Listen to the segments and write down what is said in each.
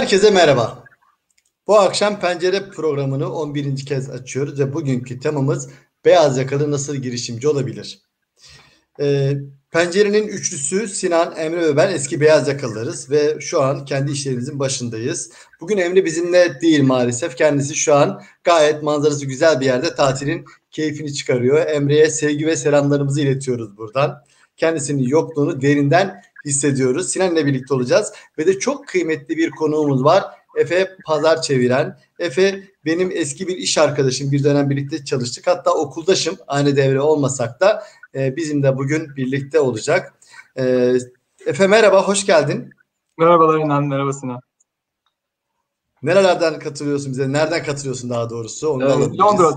Herkese merhaba. Bu akşam pencere programını 11. kez açıyoruz ve bugünkü temamız beyaz yakalı nasıl girişimci olabilir? Ee, pencerenin üçlüsü Sinan, Emre ve ben eski beyaz yakalılarız ve şu an kendi işlerimizin başındayız. Bugün Emre bizimle değil maalesef. Kendisi şu an gayet manzarası güzel bir yerde tatilin keyfini çıkarıyor. Emre'ye sevgi ve selamlarımızı iletiyoruz buradan. Kendisinin yokluğunu derinden hissediyoruz. Sinan'la birlikte olacağız ve de çok kıymetli bir konuğumuz var. Efe pazar çeviren. Efe benim eski bir iş arkadaşım. Bir dönem birlikte çalıştık. Hatta okuldaşım. Aynı devre olmasak da e, bizim de bugün birlikte olacak. E, Efe merhaba, hoş geldin. Merhabalar İnan, merhaba Sinan. Nerelerden katılıyorsun bize? Nereden katılıyorsun daha doğrusu? Onu ee, Londra,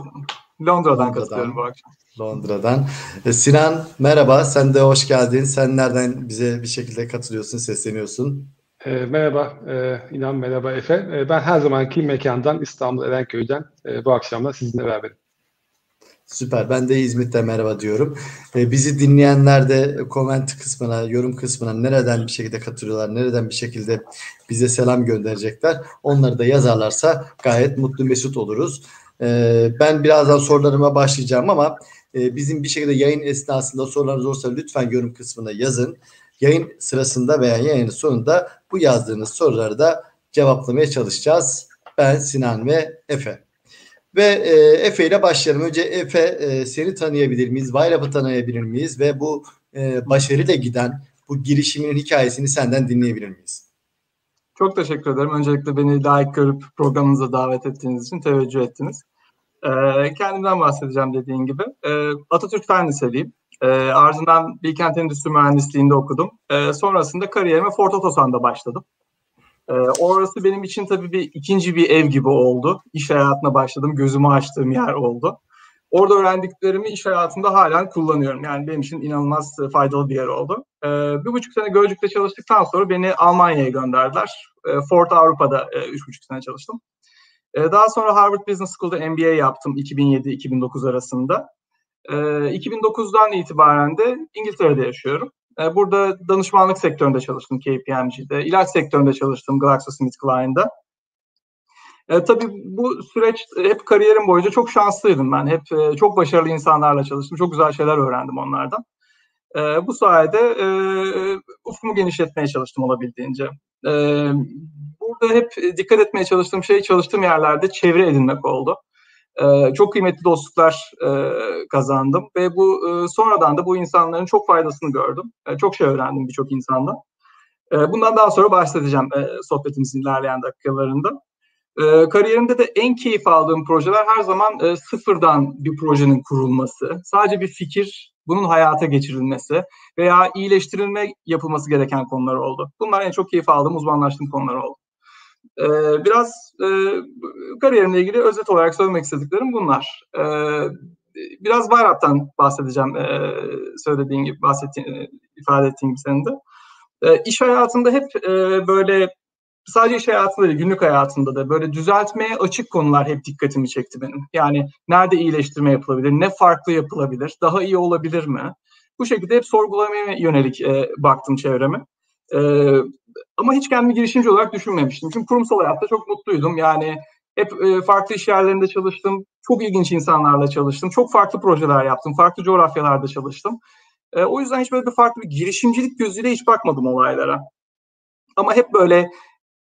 Londra'dan, Londra'dan katılıyorum bu akşam. Londra'dan. E, Sinan merhaba, sen de hoş geldin. Sen nereden bize bir şekilde katılıyorsun, sesleniyorsun? E, merhaba e, İnan, merhaba Efe. E, ben her zamanki mekandan İstanbul Erenköy'den e, bu akşam da sizinle beraberim. Süper. Ben de İzmit'te merhaba diyorum. E, bizi dinleyenler de koment kısmına, yorum kısmına nereden bir şekilde katılıyorlar, nereden bir şekilde bize selam gönderecekler. Onları da yazarlarsa gayet mutlu mesut oluruz. E, ben birazdan sorularıma başlayacağım ama e, bizim bir şekilde yayın esnasında sorularınız olursa lütfen yorum kısmına yazın. Yayın sırasında veya yayının sonunda bu yazdığınız soruları da cevaplamaya çalışacağız. Ben Sinan ve Efe. Ve e, Efe ile başlayalım. Önce Efe e, seni tanıyabilir miyiz? Vaylap'ı tanıyabilir miyiz? Ve bu başarıyla giden bu girişiminin hikayesini senden dinleyebilir miyiz? Çok teşekkür ederim. Öncelikle beni layık görüp programınıza davet ettiğiniz için teveccüh ettiniz. Ee, kendimden bahsedeceğim dediğin gibi. Ee, Atatürk Fen Liseliyim. Ee, ardından Bilkent Endüstri Mühendisliği'nde okudum. Ee, sonrasında kariyerime Ford Otosan'da başladım. Orası benim için tabii bir ikinci bir ev gibi oldu. İş hayatına başladım, gözümü açtığım yer oldu. Orada öğrendiklerimi iş hayatında halen kullanıyorum. Yani benim için inanılmaz faydalı bir yer oldu. Ee, bir buçuk sene Gölcük'te çalıştıktan sonra beni Almanya'ya gönderdiler. Ee, Ford Avrupa'da e, üç buçuk sene çalıştım. Ee, daha sonra Harvard Business School'da MBA yaptım 2007-2009 arasında. 2009'dan ee, itibaren de İngiltere'de yaşıyorum. Burada danışmanlık sektöründe çalıştım KPMG'de, ilaç sektöründe çalıştım GlaxoSmithKline'da. E, tabii bu süreç hep kariyerim boyunca çok şanslıydım ben. Hep e, çok başarılı insanlarla çalıştım. Çok güzel şeyler öğrendim onlardan. E, bu sayede e, ufkumu genişletmeye çalıştım olabildiğince. E, burada hep dikkat etmeye çalıştığım şey çalıştığım yerlerde çevre edinmek oldu. E, çok kıymetli dostluklar e, kazandım ve bu e, sonradan da bu insanların çok faydasını gördüm. E, çok şey öğrendim birçok insandan. E, bundan daha sonra bahsedeceğim e, sohbetimizin ilerleyen dakikalarında. E, kariyerimde de en keyif aldığım projeler her zaman e, sıfırdan bir projenin kurulması, sadece bir fikir, bunun hayata geçirilmesi veya iyileştirilme yapılması gereken konular oldu. Bunlar en çok keyif aldığım, uzmanlaştığım konular oldu. E, biraz e, kariyerimle ilgili özet olarak söylemek istediklerim bunlar. E, biraz Bayrat'tan bahsedeceğim e, söylediğin gibi, bahsettiğin, ifade ettiğin gibi senin de. E, iş hayatında hep e, böyle sadece iş hayatında değil, günlük hayatında da böyle düzeltmeye açık konular hep dikkatimi çekti benim. Yani nerede iyileştirme yapılabilir, ne farklı yapılabilir, daha iyi olabilir mi? Bu şekilde hep sorgulamaya yönelik e, baktım çevreme. E, ama hiç kendimi girişimci olarak düşünmemiştim. Çünkü kurumsal hayatta çok mutluydum. Yani hep e, farklı iş yerlerinde çalıştım. Çok ilginç insanlarla çalıştım. Çok farklı projeler yaptım. Farklı coğrafyalarda çalıştım. E, o yüzden hiç böyle bir farklı bir girişimcilik gözüyle hiç bakmadım olaylara. Ama hep böyle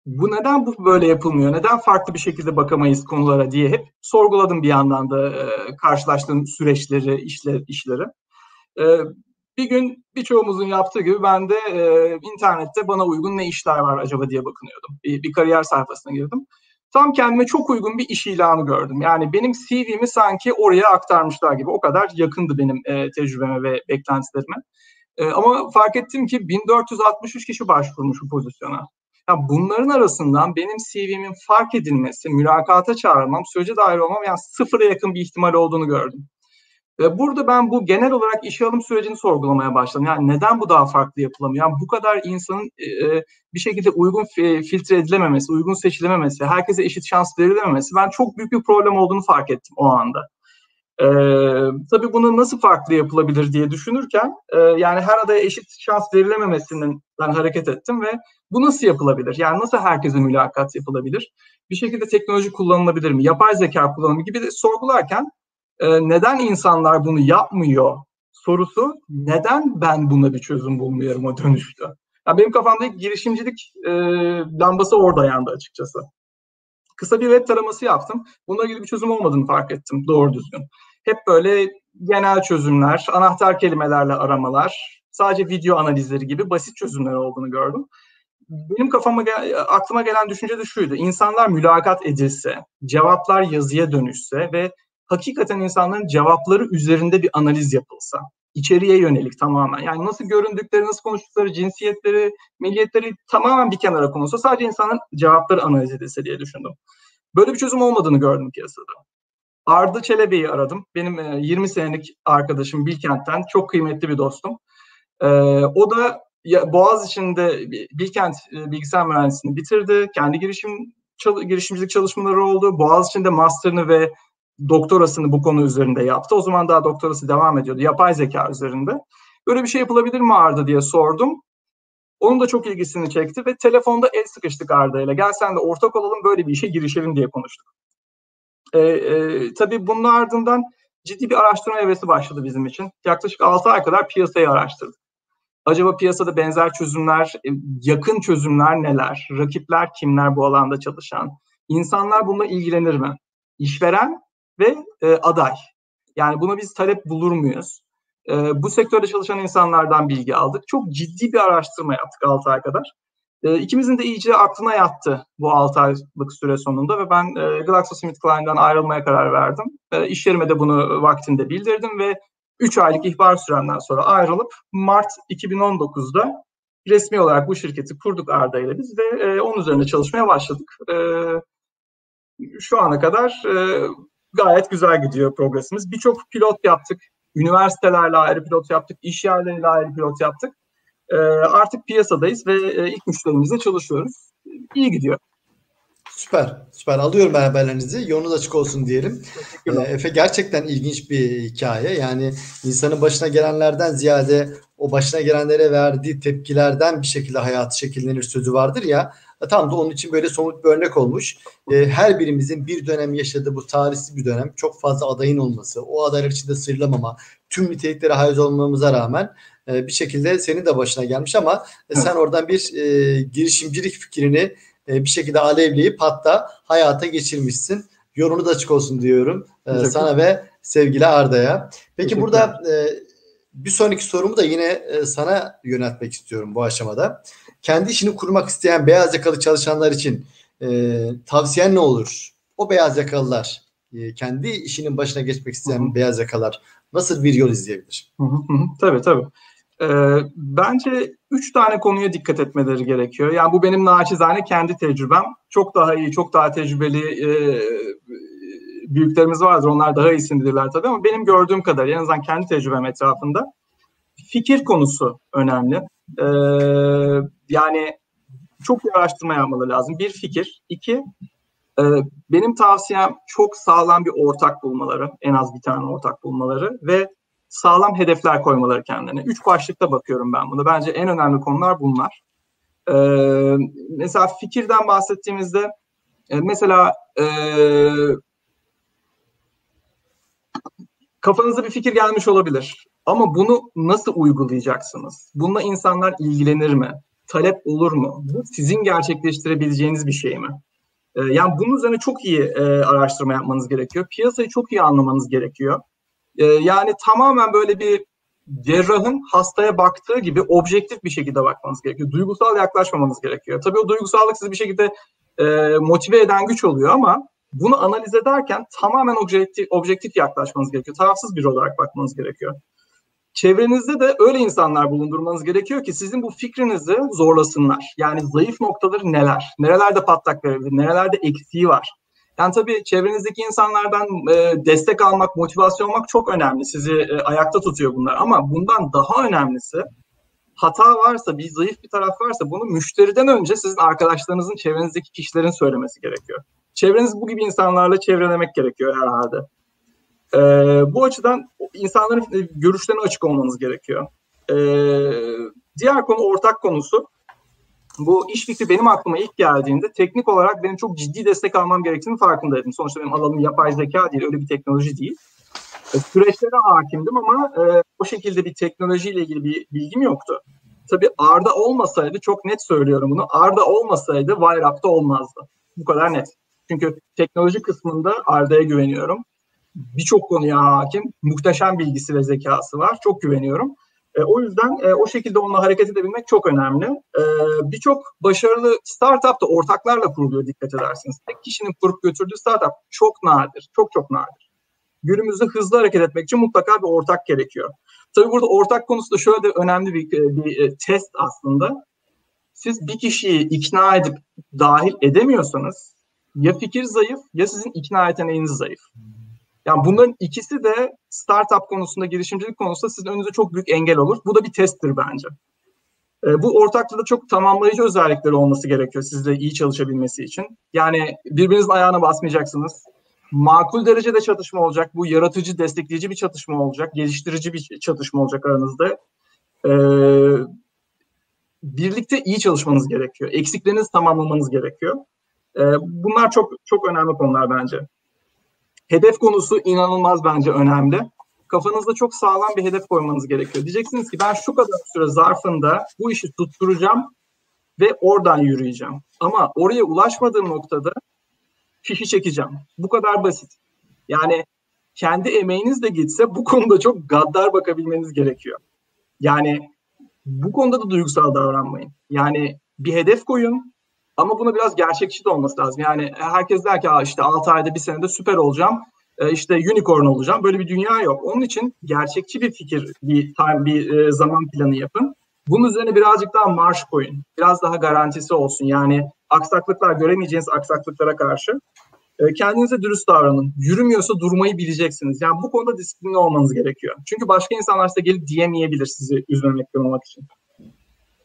bu neden bu böyle yapılmıyor? Neden farklı bir şekilde bakamayız konulara diye hep sorguladım bir yandan da e, karşılaştığım süreçleri, işler, işleri. E, bir gün birçoğumuzun yaptığı gibi ben de e, internette bana uygun ne işler var acaba diye bakınıyordum. Bir, bir kariyer sayfasına girdim. Tam kendime çok uygun bir iş ilanı gördüm. Yani benim CV'mi sanki oraya aktarmışlar gibi. O kadar yakındı benim e, tecrübeme ve beklentilerime. E, ama fark ettim ki 1463 kişi başvurmuş bu pozisyona. Ya bunların arasından benim CV'min fark edilmesi, mülakata çağrılmam, sürece dahil olmam yani sıfıra yakın bir ihtimal olduğunu gördüm. Ve burada ben bu genel olarak işe alım sürecini sorgulamaya başladım. Yani neden bu daha farklı yapılamıyor? Yani bu kadar insanın e, bir şekilde uygun filtre edilememesi, uygun seçilememesi, herkese eşit şans verilememesi ben çok büyük bir problem olduğunu fark ettim o anda. Ee, tabii bunu nasıl farklı yapılabilir diye düşünürken e, yani her adaya eşit şans verilememesinden ben hareket ettim ve Bu nasıl yapılabilir? Yani nasıl herkese mülakat yapılabilir? Bir şekilde teknoloji kullanılabilir mi? Yapay zeka kullanımı gibi de sorgularken e, neden insanlar bunu yapmıyor sorusu neden ben buna bir çözüm bulmuyorum o dönüştü. Yani benim kafamdaki girişimcilik e, lambası orada yandı açıkçası. Kısa bir web taraması yaptım. Bununla ilgili bir çözüm olmadığını fark ettim doğru düzgün. Hep böyle genel çözümler, anahtar kelimelerle aramalar, sadece video analizleri gibi basit çözümler olduğunu gördüm. Benim kafama aklıma gelen düşünce de şuydu. İnsanlar mülakat edilse, cevaplar yazıya dönüşse ve hakikaten insanların cevapları üzerinde bir analiz yapılsa. içeriye yönelik tamamen. Yani nasıl göründükleri, nasıl konuştukları, cinsiyetleri, milliyetleri tamamen bir kenara konulsa sadece insanların cevapları analiz edilse diye düşündüm. Böyle bir çözüm olmadığını gördüm piyasada. Arda Çelebi'yi aradım. Benim 20 e, senelik arkadaşım Bilkent'ten. Çok kıymetli bir dostum. E, o da Boğaz içinde Bilkent e, bilgisayar mühendisliğini bitirdi. Kendi girişim girişimcilik çalışmaları oldu. Boğaz içinde master'ını ve doktorasını bu konu üzerinde yaptı. O zaman daha doktorası devam ediyordu. Yapay zeka üzerinde. Böyle bir şey yapılabilir mi Arda diye sordum. Onun da çok ilgisini çekti ve telefonda el sıkıştık Arda ile. Gel sen de ortak olalım böyle bir işe girişelim diye konuştuk. E, e, tabii bunun ardından ciddi bir araştırma hevesi başladı bizim için. Yaklaşık 6 ay kadar piyasayı araştırdık. Acaba piyasada benzer çözümler, e, yakın çözümler neler? Rakipler kimler bu alanda çalışan? İnsanlar bununla ilgilenir mi? İşveren ve e, aday. Yani buna biz talep bulur muyuz? E, bu sektörde çalışan insanlardan bilgi aldık. Çok ciddi bir araştırma yaptık 6 ay kadar. E, ikimizin de iyice aklına yattı bu 6 aylık süre sonunda ve ben e, GlaxoSmithKline'dan ayrılmaya karar verdim. E, yerime de bunu vaktinde bildirdim ve 3 aylık ihbar sürenden sonra ayrılıp Mart 2019'da resmi olarak bu şirketi kurduk Arda ile biz ve e, onun üzerinde çalışmaya başladık. E, şu ana kadar e, gayet güzel gidiyor progresimiz. Birçok pilot yaptık. Üniversitelerle ayrı pilot yaptık. iş yerleriyle ayrı pilot yaptık. E, artık piyasadayız ve e, ilk müşterimizle çalışıyoruz. İyi gidiyor. Süper, süper. Alıyorum haberlerinizi. Yolunuz açık olsun diyelim. Ee, Efe gerçekten ilginç bir hikaye. Yani insanın başına gelenlerden ziyade o başına gelenlere verdiği tepkilerden bir şekilde hayatı şekillenir sözü vardır ya. Tam da onun için böyle somut bir örnek olmuş. Ee, her birimizin bir dönem yaşadığı bu tarihsiz bir dönem çok fazla adayın olması, o adaylar içinde sıyrılamama, tüm niteliklere haiz olmamıza rağmen e, bir şekilde senin de başına gelmiş ama e, sen oradan bir e, girişimcilik fikrini e, bir şekilde alevleyip hatta hayata geçirmişsin. Yolunu da açık olsun diyorum e, sana ve sevgili Arda'ya. Peki burada e, bir sonraki sorumu da yine e, sana yöneltmek istiyorum bu aşamada. Kendi işini kurmak isteyen beyaz yakalı çalışanlar için e, tavsiyen ne olur? O beyaz yakalılar e, kendi işinin başına geçmek isteyen Hı-hı. beyaz yakalar nasıl bir yol izleyebilir? Hı hı hı. Tabii tabii. E, bence üç tane konuya dikkat etmeleri gerekiyor. Yani bu benim naçizane kendi tecrübem. Çok daha iyi, çok daha tecrübeli e, büyüklerimiz vardır. Onlar daha iyisindirler tabii ama benim gördüğüm kadar en azından kendi tecrübem etrafında fikir konusu önemli. E, yani çok bir araştırma yapmaları lazım. Bir fikir. iki e, benim tavsiyem çok sağlam bir ortak bulmaları. En az bir tane ortak bulmaları ve sağlam hedefler koymaları kendine. Üç başlıkta bakıyorum ben bunu. Bence en önemli konular bunlar. Ee, mesela fikirden bahsettiğimizde e, mesela e, kafanıza bir fikir gelmiş olabilir. Ama bunu nasıl uygulayacaksınız? Bununla insanlar ilgilenir mi? Talep olur mu? Bu sizin gerçekleştirebileceğiniz bir şey mi? Ee, yani bunun üzerine çok iyi e, araştırma yapmanız gerekiyor. Piyasayı çok iyi anlamanız gerekiyor. E, yani tamamen böyle bir cerrahın hastaya baktığı gibi objektif bir şekilde bakmanız gerekiyor. Duygusal yaklaşmamanız gerekiyor. Tabii o duygusallık sizi bir şekilde e, motive eden güç oluyor ama bunu analiz ederken tamamen objektif, objektif yaklaşmanız gerekiyor. Tarafsız bir olarak bakmanız gerekiyor. Çevrenizde de öyle insanlar bulundurmanız gerekiyor ki sizin bu fikrinizi zorlasınlar. Yani zayıf noktaları neler? Nerelerde patlak verebilir? Nerelerde eksiği var? Yani tabii çevrenizdeki insanlardan e, destek almak, motivasyon almak çok önemli. Sizi e, ayakta tutuyor bunlar. Ama bundan daha önemlisi hata varsa, bir zayıf bir taraf varsa bunu müşteriden önce sizin arkadaşlarınızın, çevrenizdeki kişilerin söylemesi gerekiyor. Çevreniz bu gibi insanlarla çevrelemek gerekiyor herhalde. E, bu açıdan insanların e, görüşlerine açık olmanız gerekiyor. E, diğer konu ortak konusu. Bu iş fikri benim aklıma ilk geldiğinde teknik olarak benim çok ciddi destek almam gerektiğini farkındaydım. Sonuçta benim alanım yapay zeka değil, öyle bir teknoloji değil. E, süreçlere hakimdim ama e, o şekilde bir teknolojiyle ilgili bir bilgim yoktu. Tabii Arda olmasaydı, çok net söylüyorum bunu, Arda olmasaydı Wireup'ta olmazdı. Bu kadar net. Çünkü teknoloji kısmında Arda'ya güveniyorum. Birçok konuya hakim, muhteşem bilgisi ve zekası var. Çok güveniyorum. E, o yüzden e, o şekilde onunla hareket edebilmek çok önemli. E, Birçok başarılı startup da ortaklarla kuruluyor dikkat edersiniz. Tek kişinin kurup götürdüğü startup çok nadir, çok çok nadir. Günümüzde hızlı hareket etmek için mutlaka bir ortak gerekiyor. Tabii burada ortak konusu da şöyle de önemli bir, bir, bir test aslında. Siz bir kişiyi ikna edip dahil edemiyorsanız ya fikir zayıf ya sizin ikna yeteneğiniz zayıf. Yani bunların ikisi de startup konusunda, girişimcilik konusunda sizin önünüze çok büyük engel olur. Bu da bir testtir bence. E, bu ortaklıkta çok tamamlayıcı özellikleri olması gerekiyor sizle iyi çalışabilmesi için. Yani birbirinizin ayağına basmayacaksınız. Makul derecede çatışma olacak. Bu yaratıcı, destekleyici bir çatışma olacak. Geliştirici bir çatışma olacak aranızda. E, birlikte iyi çalışmanız gerekiyor. Eksiklerinizi tamamlamanız gerekiyor. E, bunlar çok çok önemli konular bence. Hedef konusu inanılmaz bence önemli. Kafanızda çok sağlam bir hedef koymanız gerekiyor. Diyeceksiniz ki ben şu kadar süre zarfında bu işi tutturacağım ve oradan yürüyeceğim. Ama oraya ulaşmadığım noktada fişi çekeceğim. Bu kadar basit. Yani kendi emeğiniz de gitse bu konuda çok gaddar bakabilmeniz gerekiyor. Yani bu konuda da duygusal davranmayın. Yani bir hedef koyun, ama buna biraz gerçekçi de olması lazım. Yani herkes der ki işte 6 ayda bir senede süper olacağım. E, işte unicorn olacağım. Böyle bir dünya yok. Onun için gerçekçi bir fikir, bir time, bir e, zaman planı yapın. Bunun üzerine birazcık daha marş koyun. Biraz daha garantisi olsun. Yani aksaklıklar göremeyeceğiniz aksaklıklara karşı e, kendinize dürüst davranın. Yürümüyorsa durmayı bileceksiniz. Yani bu konuda disiplinli olmanız gerekiyor. Çünkü başka insanlar size gelip diyemeyebilir sizi üzmemek, kırmamak için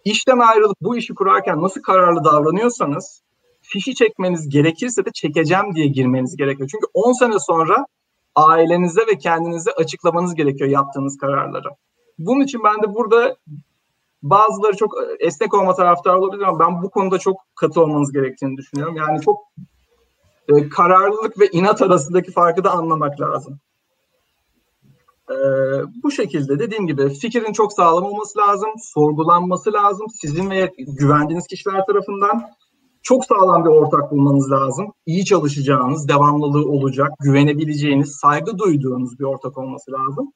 işten ayrılıp bu işi kurarken nasıl kararlı davranıyorsanız fişi çekmeniz gerekirse de çekeceğim diye girmeniz gerekiyor. Çünkü 10 sene sonra ailenize ve kendinize açıklamanız gerekiyor yaptığınız kararları. Bunun için ben de burada bazıları çok esnek olma taraftarı olabilir ama ben bu konuda çok katı olmanız gerektiğini düşünüyorum. Yani çok e, kararlılık ve inat arasındaki farkı da anlamak lazım. Ee, bu şekilde dediğim gibi fikrin çok sağlam olması lazım, sorgulanması lazım. Sizin ve güvendiğiniz kişiler tarafından çok sağlam bir ortak bulmanız lazım. İyi çalışacağınız, devamlılığı olacak, güvenebileceğiniz, saygı duyduğunuz bir ortak olması lazım.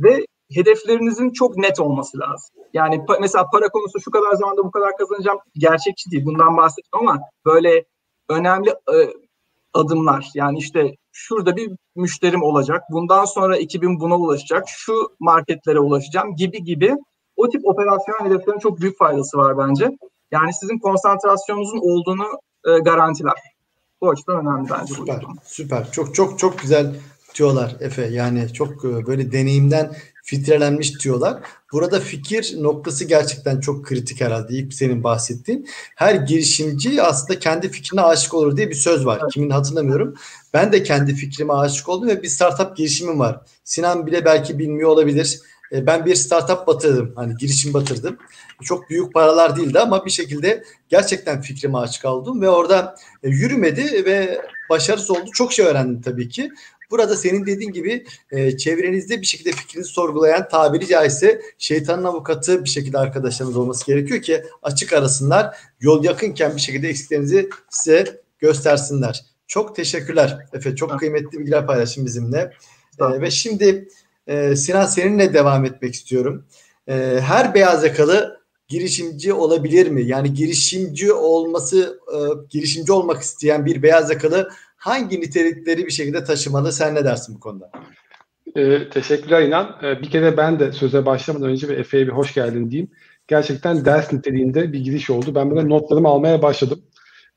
Ve hedeflerinizin çok net olması lazım. Yani pa- mesela para konusu şu kadar zamanda bu kadar kazanacağım gerçekçi değil. Bundan bahsettim ama böyle önemli e, adımlar yani işte şurada bir müşterim olacak. Bundan sonra 2000 buna ulaşacak. Şu marketlere ulaşacağım gibi gibi o tip operasyon hedeflerin çok büyük faydası var bence. Yani sizin konsantrasyonunuzun olduğunu e, garantiler. Bu açıdan önemli bence. Süper, süper. Çok çok çok güzel diyorlar Efe. Yani çok e, böyle deneyimden filtrelenmiş diyorlar. Burada fikir noktası gerçekten çok kritik herhalde. İlk senin bahsettiğin. Her girişimci aslında kendi fikrine aşık olur diye bir söz var. Evet. Kimin hatırlamıyorum. Ben de kendi fikrime aşık oldum ve bir startup girişimim var. Sinan bile belki bilmiyor olabilir. E, ben bir startup batırdım. Hani girişim batırdım. Çok büyük paralar değildi ama bir şekilde gerçekten fikrime açık oldum ve orada e, yürümedi ve başarısız oldu. Çok şey öğrendim tabii ki. Burada senin dediğin gibi e, çevrenizde bir şekilde fikrinizi sorgulayan tabiri caizse şeytanın avukatı bir şekilde arkadaşlarınız olması gerekiyor ki açık arasınlar. Yol yakınken bir şekilde eksiklerinizi size göstersinler. Çok teşekkürler Efe. Çok kıymetli bilgiler paylaştın bizimle. E, ve şimdi e, Sinan seninle devam etmek istiyorum. E, her beyaz yakalı girişimci olabilir mi? Yani girişimci olması, e, girişimci olmak isteyen bir beyaz yakalı hangi nitelikleri bir şekilde taşımalı? Sen ne dersin bu konuda? Ee, teşekkürler İnan. Ee, bir kere ben de söze başlamadan önce ve Efe'ye bir hoş geldin diyeyim. Gerçekten ders niteliğinde bir giriş oldu. Ben böyle notlarımı almaya başladım.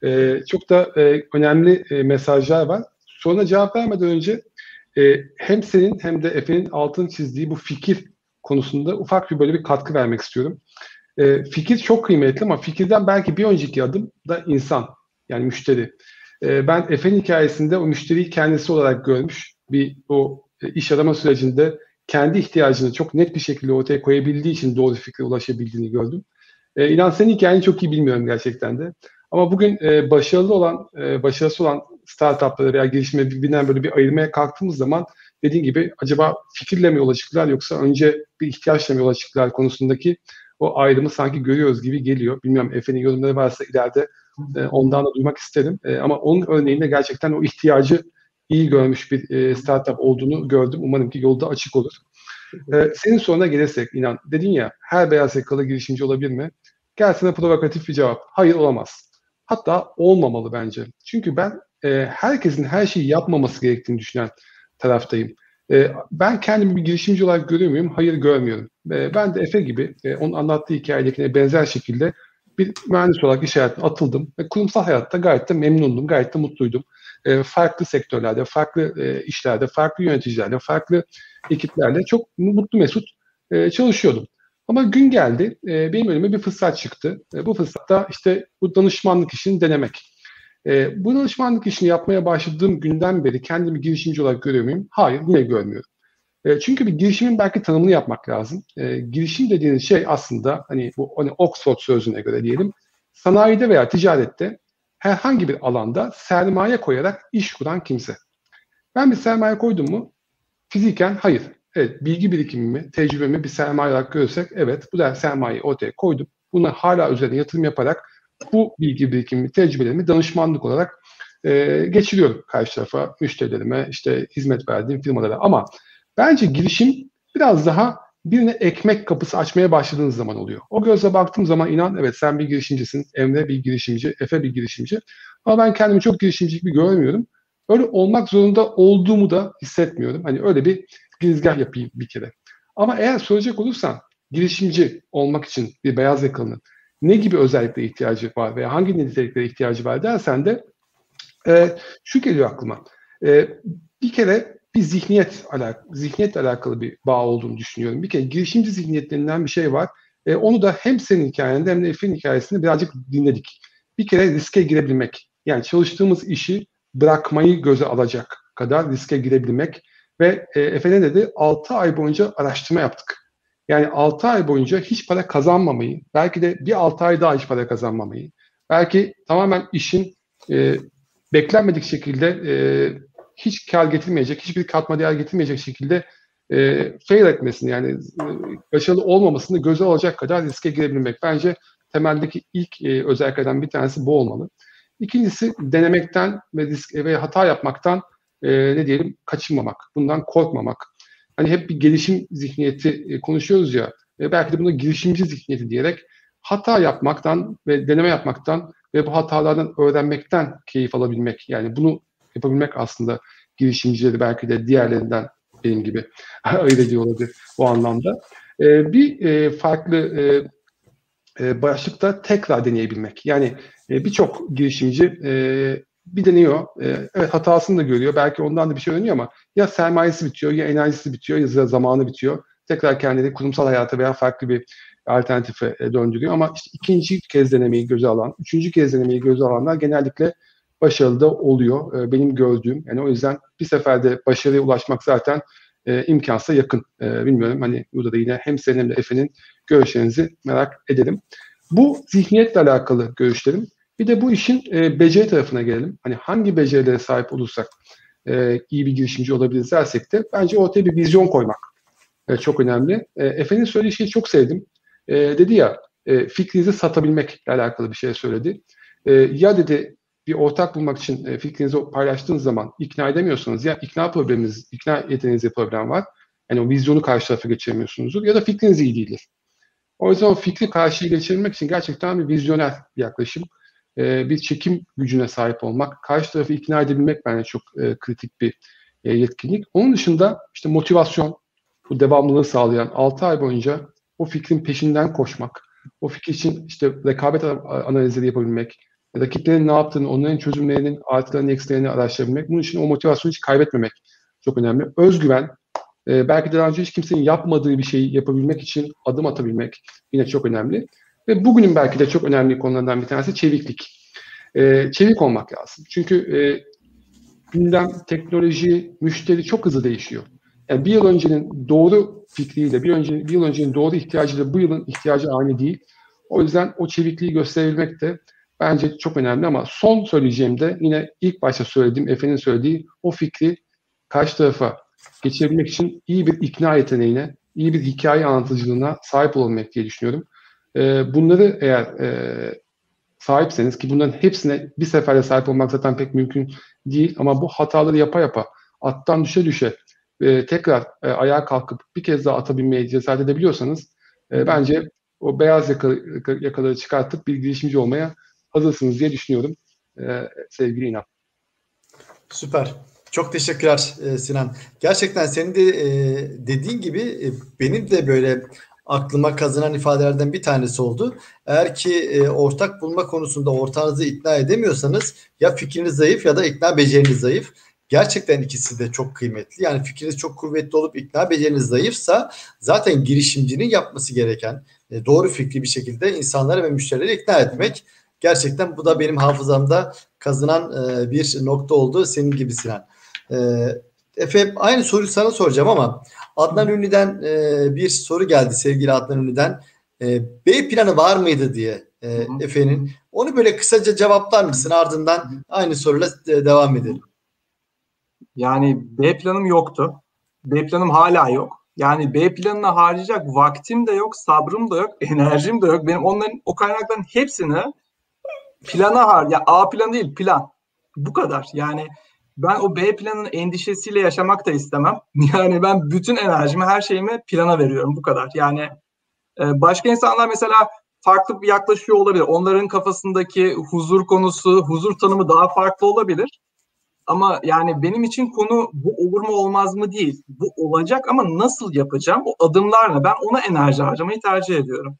Ee, çok da e, önemli e, mesajlar var. Sonra cevap vermeden önce e, hem senin hem de Efe'nin altını çizdiği bu fikir konusunda ufak bir böyle bir katkı vermek istiyorum. E, fikir çok kıymetli ama fikirden belki bir önceki adım da insan yani müşteri. E, ben Efe'nin hikayesinde o müşteriyi kendisi olarak görmüş bir o e, iş arama sürecinde kendi ihtiyacını çok net bir şekilde ortaya koyabildiği için doğru fikre ulaşabildiğini gördüm. E, İnan senin hikayeni çok iyi bilmiyorum gerçekten de. Ama bugün e, başarılı olan, e, başarısı olan startupları veya girişime birbirinden böyle bir ayırmaya kalktığımız zaman dediğin gibi acaba fikirle mi yola çıktılar yoksa önce bir ihtiyaçla mı yola çıktılar konusundaki o ayrımı sanki görüyoruz gibi geliyor. Bilmiyorum Efe'nin yorumları varsa ileride e, ondan da duymak isterim. E, ama onun örneğinde gerçekten o ihtiyacı iyi görmüş bir e, startup olduğunu gördüm. Umarım ki yolda açık olur. E, senin soruna gelirsek inan. Dedin ya her beyaz yakalı girişimci olabilir mi? Gelsene provokatif bir cevap. Hayır olamaz. Hatta olmamalı bence. Çünkü ben e, herkesin her şeyi yapmaması gerektiğini düşünen taraftayım. E, ben kendimi bir girişimci olarak görüyor muyum? Hayır görmüyorum. E, ben de Efe gibi e, onun anlattığı hikayedekine benzer şekilde bir mühendis olarak iş hayatına atıldım ve kurumsal hayatta gayet de memnundum, gayet de mutluydum. E, farklı sektörlerde, farklı e, işlerde, farklı yöneticilerle, farklı ekiplerle çok mutlu mesut e, çalışıyordum. Ama gün geldi, e, benim önüme bir fırsat çıktı. E, bu fırsatta işte bu danışmanlık işini denemek. E, bu danışmanlık işini yapmaya başladığım günden beri kendimi girişimci olarak görüyor muyum? Hayır, yine görmüyorum. E, çünkü bir girişimin belki tanımını yapmak lazım. E, girişim dediğiniz şey aslında hani bu hani Oxford sözüne göre diyelim sanayide veya ticarette herhangi bir alanda sermaye koyarak iş kuran kimse. Ben bir sermaye koydum mu? Fiziken hayır. Evet, bilgi birikimimi, tecrübemi bir sermaye olarak görürsek evet bu da sermayeyi ortaya koydum. Buna hala üzerine yatırım yaparak bu bilgi birikimimi, tecrübelerimi danışmanlık olarak e, geçiriyorum karşı tarafa, müşterilerime, işte hizmet verdiğim firmalara. Ama bence girişim biraz daha birine ekmek kapısı açmaya başladığınız zaman oluyor. O gözle baktığım zaman inan evet sen bir girişimcisin, Emre bir girişimci, Efe bir girişimci. Ama ben kendimi çok girişimci gibi görmüyorum. Öyle olmak zorunda olduğumu da hissetmiyorum. Hani öyle bir girizgah yapayım bir kere. Ama eğer soracak olursan girişimci olmak için bir beyaz yakalının ne gibi özelliklere ihtiyacı var veya hangi niteliklere ihtiyacı var dersen de e, şu geliyor aklıma. E, bir kere bir zihniyet alak zihniyetle alakalı bir bağ olduğunu düşünüyorum. Bir kere girişimci zihniyetlerinden bir şey var. E, onu da hem senin hikayende hem de Efe'nin hikayesinde birazcık dinledik. Bir kere riske girebilmek. Yani çalıştığımız işi bırakmayı göze alacak kadar riske girebilmek ve e, Efe ne dedi? 6 ay boyunca araştırma yaptık. Yani 6 ay boyunca hiç para kazanmamayı, belki de bir 6 ay daha hiç para kazanmamayı, belki tamamen işin e, beklenmedik şekilde e, hiç kar getirmeyecek, hiçbir katma değer getirmeyecek şekilde e, fail etmesini yani e, başarılı olmamasını göze alacak kadar riske girebilmek. Bence temeldeki ilk e, özelliklerden bir tanesi bu olmalı. İkincisi denemekten ve risk ve hata yapmaktan e, ne diyelim kaçınmamak, bundan korkmamak. Hani hep bir gelişim zihniyeti e, konuşuyoruz ya, e, belki de bunu girişimci zihniyeti diyerek hata yapmaktan ve deneme yapmaktan ve bu hatalardan öğrenmekten keyif alabilmek. Yani bunu yapabilmek aslında girişimcileri belki de diğerlerinden benim gibi ayırt ediyor olabilir bu anlamda. E, bir e, farklı e, e, başlıkta tekrar deneyebilmek. Yani e, birçok girişimci e, bir deniyor. E, evet hatasını da görüyor. Belki ondan da bir şey öğreniyor ama ya sermayesi bitiyor ya enerjisi bitiyor ya zamanı bitiyor. Tekrar kendini kurumsal hayata veya farklı bir alternatife e, döndürüyor. Ama işte ikinci kez denemeyi göze alan, üçüncü kez denemeyi göze alanlar genellikle başarılı da oluyor. E, benim gördüğüm. Yani o yüzden bir seferde başarıya ulaşmak zaten e, imkansa yakın. E, bilmiyorum hani burada da yine hem senin hem de Efe'nin görüşlerinizi merak edelim. Bu zihniyetle alakalı görüşlerim. Bir de bu işin e, beceri tarafına gelelim. Hani hangi becerilere sahip olursak e, iyi bir girişimci olabiliriz dersek de bence ortaya bir vizyon koymak e, çok önemli. E, Efe'nin söylediği şeyi çok sevdim. E, dedi ya e, fikrinizi satabilmekle alakalı bir şey söyledi. E, ya dedi bir ortak bulmak için e, fikrinizi paylaştığınız zaman ikna edemiyorsanız ya ikna probleminiz, ikna yeteneğinizde problem var. Yani o vizyonu karşı tarafa geçiremiyorsunuzdur ya da fikriniz iyi değildir. O yüzden o fikri karşıya geçirmek için gerçekten bir vizyoner bir yaklaşım, e, bir çekim gücüne sahip olmak, karşı tarafı ikna edebilmek bence çok e, kritik bir e, yetkinlik. Onun dışında işte motivasyon, bu devamlılığı sağlayan 6 ay boyunca o fikrin peşinden koşmak, o fikir için işte rekabet analizleri yapabilmek, rakiplerin ne yaptığını, onların çözümlerinin artılarını, eksilerini araştırabilmek. Bunun için o motivasyonu hiç kaybetmemek çok önemli. Özgüven, e, belki de daha önce hiç kimsenin yapmadığı bir şeyi yapabilmek için adım atabilmek yine çok önemli. Ve bugünün belki de çok önemli konularından bir tanesi çeviklik. E, çevik olmak lazım. Çünkü e, gündem, teknoloji, müşteri çok hızlı değişiyor. Yani bir yıl öncenin doğru fikriyle, bir, önce, bir yıl öncenin doğru ihtiyacıyla bu yılın ihtiyacı aynı değil. O yüzden o çevikliği gösterebilmek de bence çok önemli ama son söyleyeceğim de yine ilk başta söylediğim, Efe'nin söylediği o fikri karşı tarafa geçirebilmek için iyi bir ikna yeteneğine, iyi bir hikaye anlatıcılığına sahip olmak diye düşünüyorum. E, bunları eğer e, sahipseniz ki bunların hepsine bir seferde sahip olmak zaten pek mümkün değil ama bu hataları yapa yapa attan düşe düşe e, tekrar e, ayağa kalkıp bir kez daha ata binmeye cesaret edebiliyorsanız e, bence o beyaz yakalı, yakaları çıkartıp bir girişimci olmaya hazırsınız diye düşünüyorum e, sevgili İnan. Süper. Çok teşekkürler e, Sinan. Gerçekten senin de e, dediğin gibi e, benim de böyle aklıma kazanan ifadelerden bir tanesi oldu. Eğer ki e, ortak bulma konusunda ortağınızı ikna edemiyorsanız ya fikriniz zayıf ya da ikna beceriniz zayıf. Gerçekten ikisi de çok kıymetli. Yani fikriniz çok kuvvetli olup ikna beceriniz zayıfsa zaten girişimcinin yapması gereken e, doğru fikri bir şekilde insanları ve müşterileri ikna etmek. Gerçekten bu da benim hafızamda kazanan e, bir nokta oldu senin gibi Sinan. E, Efe aynı soruyu sana soracağım ama Adnan Ünlü'den e, bir soru geldi sevgili Adnan Ünlü'den. E, B planı var mıydı diye e, Efe'nin. Onu böyle kısaca cevaplar mısın? Ardından aynı soruyla e, devam edelim. Yani B planım yoktu. B planım hala yok. Yani B planına harcayacak vaktim de yok, sabrım da yok, enerjim de yok. Benim onların o kaynakların hepsini plana har ya A plan değil plan. Bu kadar. Yani ben o B planının endişesiyle yaşamak da istemem. Yani ben bütün enerjimi, her şeyimi plana veriyorum. Bu kadar. Yani e, başka insanlar mesela farklı bir yaklaşıyor olabilir. Onların kafasındaki huzur konusu, huzur tanımı daha farklı olabilir. Ama yani benim için konu bu olur mu olmaz mı değil. Bu olacak ama nasıl yapacağım? O adımlarla ben ona enerji harcamayı tercih ediyorum.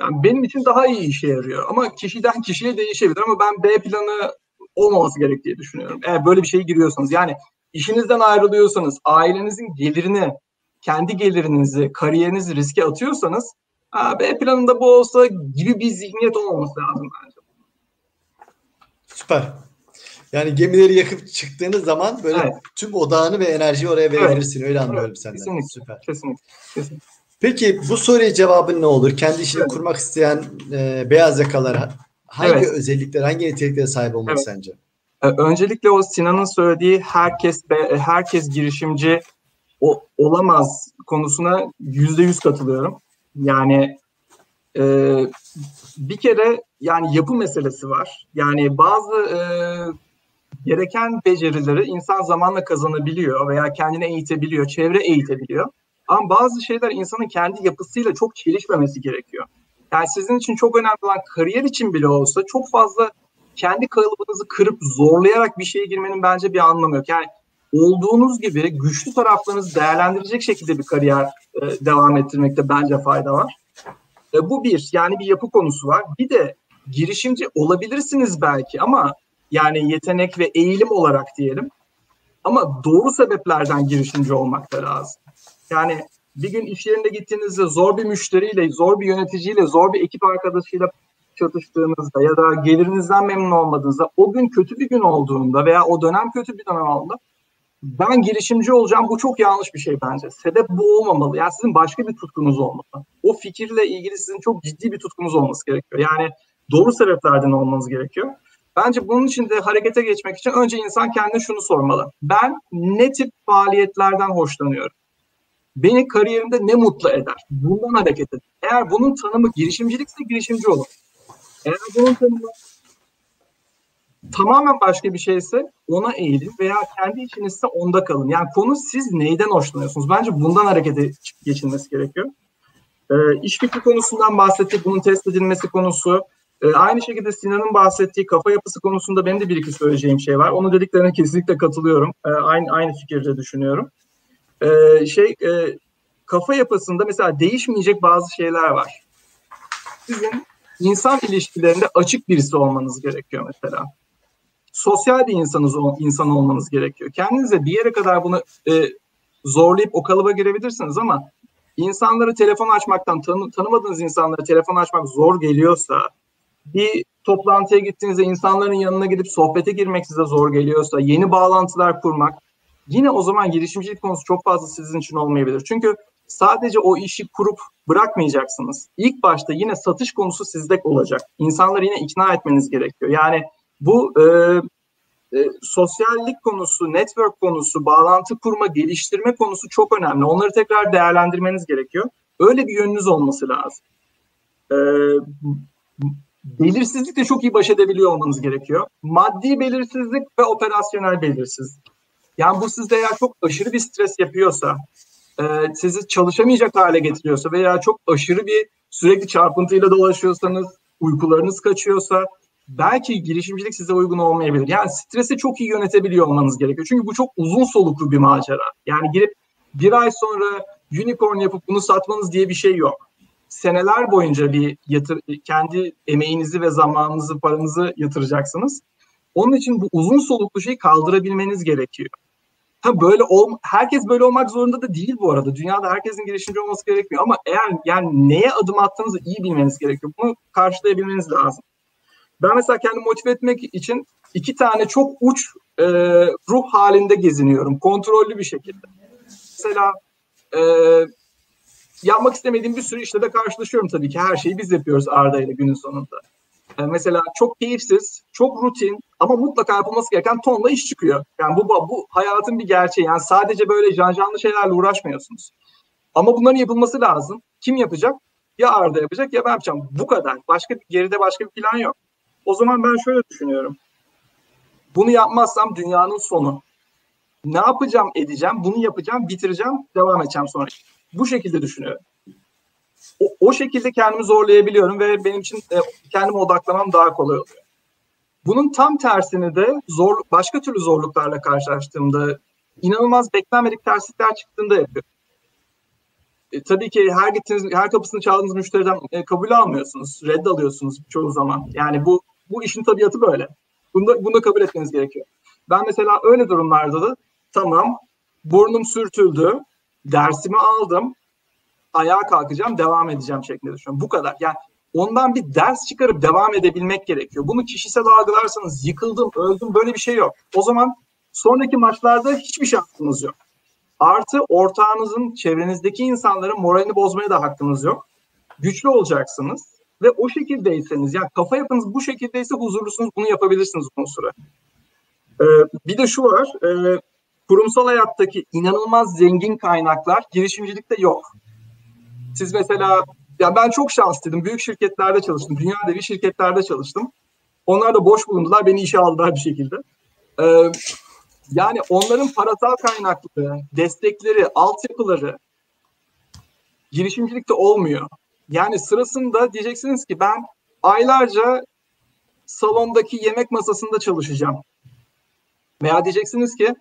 Yani benim için daha iyi işe yarıyor. Ama kişiden kişiye değişebilir ama ben B planı olmaması gerektiği düşünüyorum. Eğer böyle bir şeye giriyorsanız yani işinizden ayrılıyorsanız, ailenizin gelirini, kendi gelirinizi, kariyerinizi riske atıyorsanız B planında bu olsa gibi bir zihniyet olmaması lazım bence. Süper. Yani gemileri yakıp çıktığınız zaman böyle evet. tüm odağını ve enerjiyi oraya verebilirsin. Evet. Öyle anlıyorum evet. senden. Kesinlikle. Süper. Kesinlikle. Kesinlikle. Peki bu soruya cevabın ne olur? Kendi işini evet. kurmak isteyen e, beyaz yakalar hangi evet. özellikler, hangi niteliklere sahip olmalı evet. sence? E, öncelikle o Sinan'ın söylediği herkes herkes girişimci olamaz konusuna yüzde yüz katılıyorum. Yani e, bir kere yani yapı meselesi var. Yani bazı e, gereken becerileri insan zamanla kazanabiliyor veya kendine eğitebiliyor, çevre eğitebiliyor. Ama bazı şeyler insanın kendi yapısıyla çok çelişmemesi gerekiyor. Yani sizin için çok önemli olan kariyer için bile olsa çok fazla kendi kalıbınızı kırıp zorlayarak bir şeye girmenin bence bir anlamı yok. Yani olduğunuz gibi güçlü taraflarınızı değerlendirecek şekilde bir kariyer e, devam ettirmekte bence fayda var. E, bu bir, yani bir yapı konusu var. Bir de girişimci olabilirsiniz belki ama yani yetenek ve eğilim olarak diyelim. Ama doğru sebeplerden girişimci olmak da lazım. Yani bir gün iş yerinde gittiğinizde zor bir müşteriyle, zor bir yöneticiyle, zor bir ekip arkadaşıyla çatıştığınızda ya da gelirinizden memnun olmadığınızda o gün kötü bir gün olduğunda veya o dönem kötü bir dönem olduğunda ben girişimci olacağım bu çok yanlış bir şey bence. Sebep bu olmamalı. Yani sizin başka bir tutkunuz olmalı. O fikirle ilgili sizin çok ciddi bir tutkunuz olması gerekiyor. Yani doğru sebeplerden olmanız gerekiyor. Bence bunun için de harekete geçmek için önce insan kendine şunu sormalı. Ben ne tip faaliyetlerden hoşlanıyorum? Beni kariyerimde ne mutlu eder? Bundan hareket edin. Eğer bunun tanımı girişimcilikse girişimci olun. Eğer bunun tanımı tamamen başka bir şeyse ona eğilin veya kendi içinizse onda kalın. Yani konu siz neyden hoşlanıyorsunuz? Bence bundan harekete geçilmesi gerekiyor. Ee, iş fikri konusundan bahsettik. Bunun test edilmesi konusu. Ee, aynı şekilde Sinan'ın bahsettiği kafa yapısı konusunda benim de bir iki söyleyeceğim şey var. Onu dediklerine kesinlikle katılıyorum. Ee, aynı aynı fikirde düşünüyorum. Ee, şey e, kafa yapısında mesela değişmeyecek bazı şeyler var. Sizin insan ilişkilerinde açık birisi olmanız gerekiyor mesela. Sosyal bir insanız, insan olmanız gerekiyor. Kendinize bir yere kadar bunu e, zorlayıp o kalıba girebilirsiniz ama insanları telefon açmaktan, tanı, tanımadığınız insanlara telefon açmak zor geliyorsa, bir toplantıya gittiğinizde insanların yanına gidip sohbete girmek size zor geliyorsa, yeni bağlantılar kurmak, yine o zaman girişimcilik konusu çok fazla sizin için olmayabilir. Çünkü sadece o işi kurup bırakmayacaksınız. İlk başta yine satış konusu sizde olacak. İnsanları yine ikna etmeniz gerekiyor. Yani bu e, e, sosyallik konusu, network konusu, bağlantı kurma, geliştirme konusu çok önemli. Onları tekrar değerlendirmeniz gerekiyor. Öyle bir yönünüz olması lazım. E, belirsizlikle çok iyi baş edebiliyor olmanız gerekiyor. Maddi belirsizlik ve operasyonel belirsizlik. Yani bu sizde eğer çok aşırı bir stres yapıyorsa, e, sizi çalışamayacak hale getiriyorsa veya çok aşırı bir sürekli çarpıntıyla dolaşıyorsanız, uykularınız kaçıyorsa belki girişimcilik size uygun olmayabilir. Yani stresi çok iyi yönetebiliyor olmanız gerekiyor. Çünkü bu çok uzun soluklu bir macera. Yani girip bir ay sonra unicorn yapıp bunu satmanız diye bir şey yok. Seneler boyunca bir yatır, kendi emeğinizi ve zamanınızı, paranızı yatıracaksınız. Onun için bu uzun soluklu şeyi kaldırabilmeniz gerekiyor. Ha böyle ol, herkes böyle olmak zorunda da değil bu arada. Dünyada herkesin girişimci olması gerekmiyor ama eğer yani neye adım attığınızı iyi bilmeniz gerekiyor. Bunu karşılayabilmeniz lazım. Ben mesela kendimi motive etmek için iki tane çok uç e, ruh halinde geziniyorum. Kontrollü bir şekilde. Mesela e, yapmak istemediğim bir sürü işle de karşılaşıyorum tabii ki. Her şeyi biz yapıyoruz Arda ile günün sonunda. E, mesela çok keyifsiz, çok rutin ama mutlaka yapılması gereken tonla iş çıkıyor. Yani bu, bu hayatın bir gerçeği. Yani sadece böyle cancanlı şeylerle uğraşmıyorsunuz. Ama bunların yapılması lazım. Kim yapacak? Ya Arda yapacak ya ben yapacağım. Bu kadar. Başka geride başka bir plan yok. O zaman ben şöyle düşünüyorum. Bunu yapmazsam dünyanın sonu. Ne yapacağım edeceğim, bunu yapacağım, bitireceğim, devam edeceğim sonra. Bu şekilde düşünüyorum. O, o şekilde kendimi zorlayabiliyorum ve benim için e, kendime odaklamam daha kolay oluyor. Bunun tam tersini de zor başka türlü zorluklarla karşılaştığımda inanılmaz beklenmedik terslikler çıktığında yapıyorum. E, tabii ki her gittiğiniz, her kapısını çaldığınız müşteriden e, kabul almıyorsunuz, red alıyorsunuz çoğu zaman. Yani bu bu işin tabiatı böyle. Bunu da, bunu da kabul etmeniz gerekiyor. Ben mesela öyle durumlarda da tamam burnum sürtüldü, dersimi aldım, ayağa kalkacağım, devam edeceğim şeklinde düşünüyorum. Bu kadar. Yani ondan bir ders çıkarıp devam edebilmek gerekiyor. Bunu kişisel algılarsanız yıkıldım, öldüm böyle bir şey yok. O zaman sonraki maçlarda hiçbir şansınız yok. Artı ortağınızın, çevrenizdeki insanların moralini bozmaya da hakkınız yok. Güçlü olacaksınız ve o şekildeyseniz yani kafa yapınız bu şekildeyse huzurlusunuz bunu yapabilirsiniz uzun süre. Ee, bir de şu var e, kurumsal hayattaki inanılmaz zengin kaynaklar girişimcilikte yok. Siz mesela ya ben çok şanslıydım. Büyük şirketlerde çalıştım. Dünya devi şirketlerde çalıştım. Onlar da boş bulundular. Beni işe aldılar bir şekilde. Ee, yani onların parasal kaynakları, destekleri, altyapıları girişimcilikte olmuyor. Yani sırasında diyeceksiniz ki ben aylarca salondaki yemek masasında çalışacağım. Veya diyeceksiniz ki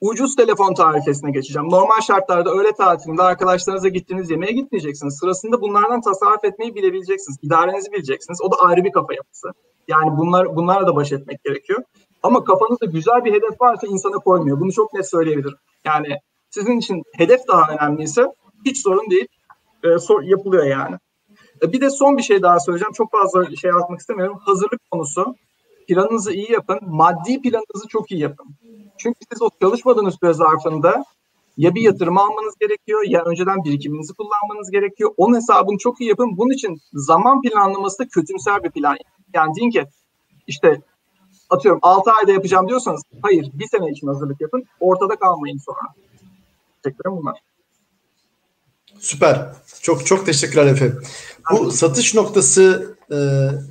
ucuz telefon tarifesine geçeceğim. Normal şartlarda öğle tatilinde arkadaşlarınızla gittiğiniz yemeğe gitmeyeceksiniz. Sırasında bunlardan tasarruf etmeyi bilebileceksiniz. İdarenizi bileceksiniz. O da ayrı bir kafa yapısı. Yani bunlar bunlarla da baş etmek gerekiyor. Ama kafanızda güzel bir hedef varsa insana koymuyor. Bunu çok net söyleyebilirim. Yani sizin için hedef daha önemliyse hiç sorun değil. E, sor, yapılıyor yani. E, bir de son bir şey daha söyleyeceğim. Çok fazla şey atmak istemiyorum. Hazırlık konusu. Planınızı iyi yapın. Maddi planınızı çok iyi yapın. Çünkü siz o çalışmadığınız süre zarfında ya bir yatırım almanız gerekiyor ya önceden birikiminizi kullanmanız gerekiyor. Onun hesabını çok iyi yapın. Bunun için zaman planlaması da kötümser bir plan. Yani deyin ki işte atıyorum 6 ayda yapacağım diyorsanız hayır bir sene için hazırlık yapın. Ortada kalmayın sonra. Teşekkürler bunlar. Süper. Çok çok teşekkürler Efe. Bu satış noktası e,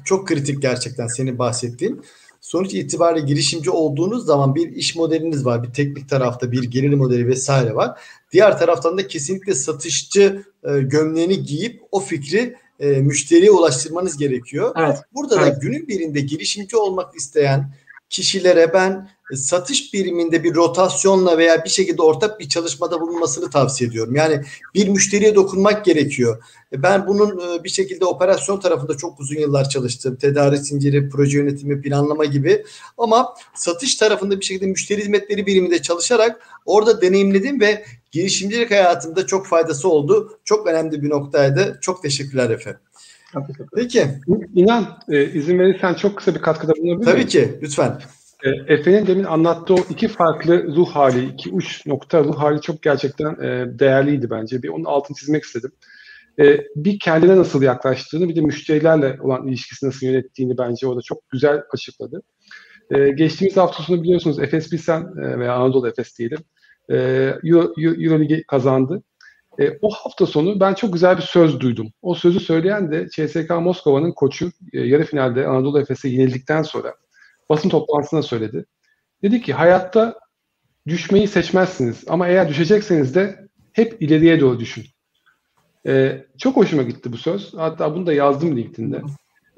çok kritik gerçekten senin bahsettiğin. Sonuç itibariyle girişimci olduğunuz zaman bir iş modeliniz var. Bir teknik tarafta bir gelir modeli vesaire var. Diğer taraftan da kesinlikle satışçı e, gömleğini giyip o fikri e, müşteriye ulaştırmanız gerekiyor. Evet. Burada evet. da günün birinde girişimci olmak isteyen kişilere ben satış biriminde bir rotasyonla veya bir şekilde ortak bir çalışmada bulunmasını tavsiye ediyorum. Yani bir müşteriye dokunmak gerekiyor. Ben bunun e, bir şekilde operasyon tarafında çok uzun yıllar çalıştım. Tedarik zinciri, proje yönetimi, planlama gibi. Ama satış tarafında bir şekilde müşteri hizmetleri biriminde çalışarak orada deneyimledim ve girişimcilik hayatımda çok faydası oldu. Çok önemli bir noktaydı. Çok teşekkürler Efe. Peki. İnan e, izin verirsen çok kısa bir katkıda bulunabilir Tabii ki lütfen. E, Efe'nin demin anlattığı o iki farklı ruh hali, iki uç nokta ruh hali çok gerçekten e, değerliydi bence. Bir onun altını çizmek istedim. E, bir kendine nasıl yaklaştığını, bir de müşterilerle olan ilişkisini nasıl yönettiğini bence orada çok güzel açıkladı. E, geçtiğimiz hafta sonu biliyorsunuz Efes Pilsen e, veya Anadolu Efes diyelim e, Euro, Euro, kazandı. E, o hafta sonu ben çok güzel bir söz duydum. O sözü söyleyen de CSK Moskova'nın koçu e, yarı finalde Anadolu Efes'e yenildikten sonra basın toplantısında söyledi. Dedi ki hayatta düşmeyi seçmezsiniz ama eğer düşecekseniz de hep ileriye doğru düşün. E, çok hoşuma gitti bu söz. Hatta bunu da yazdım LinkedIn'de.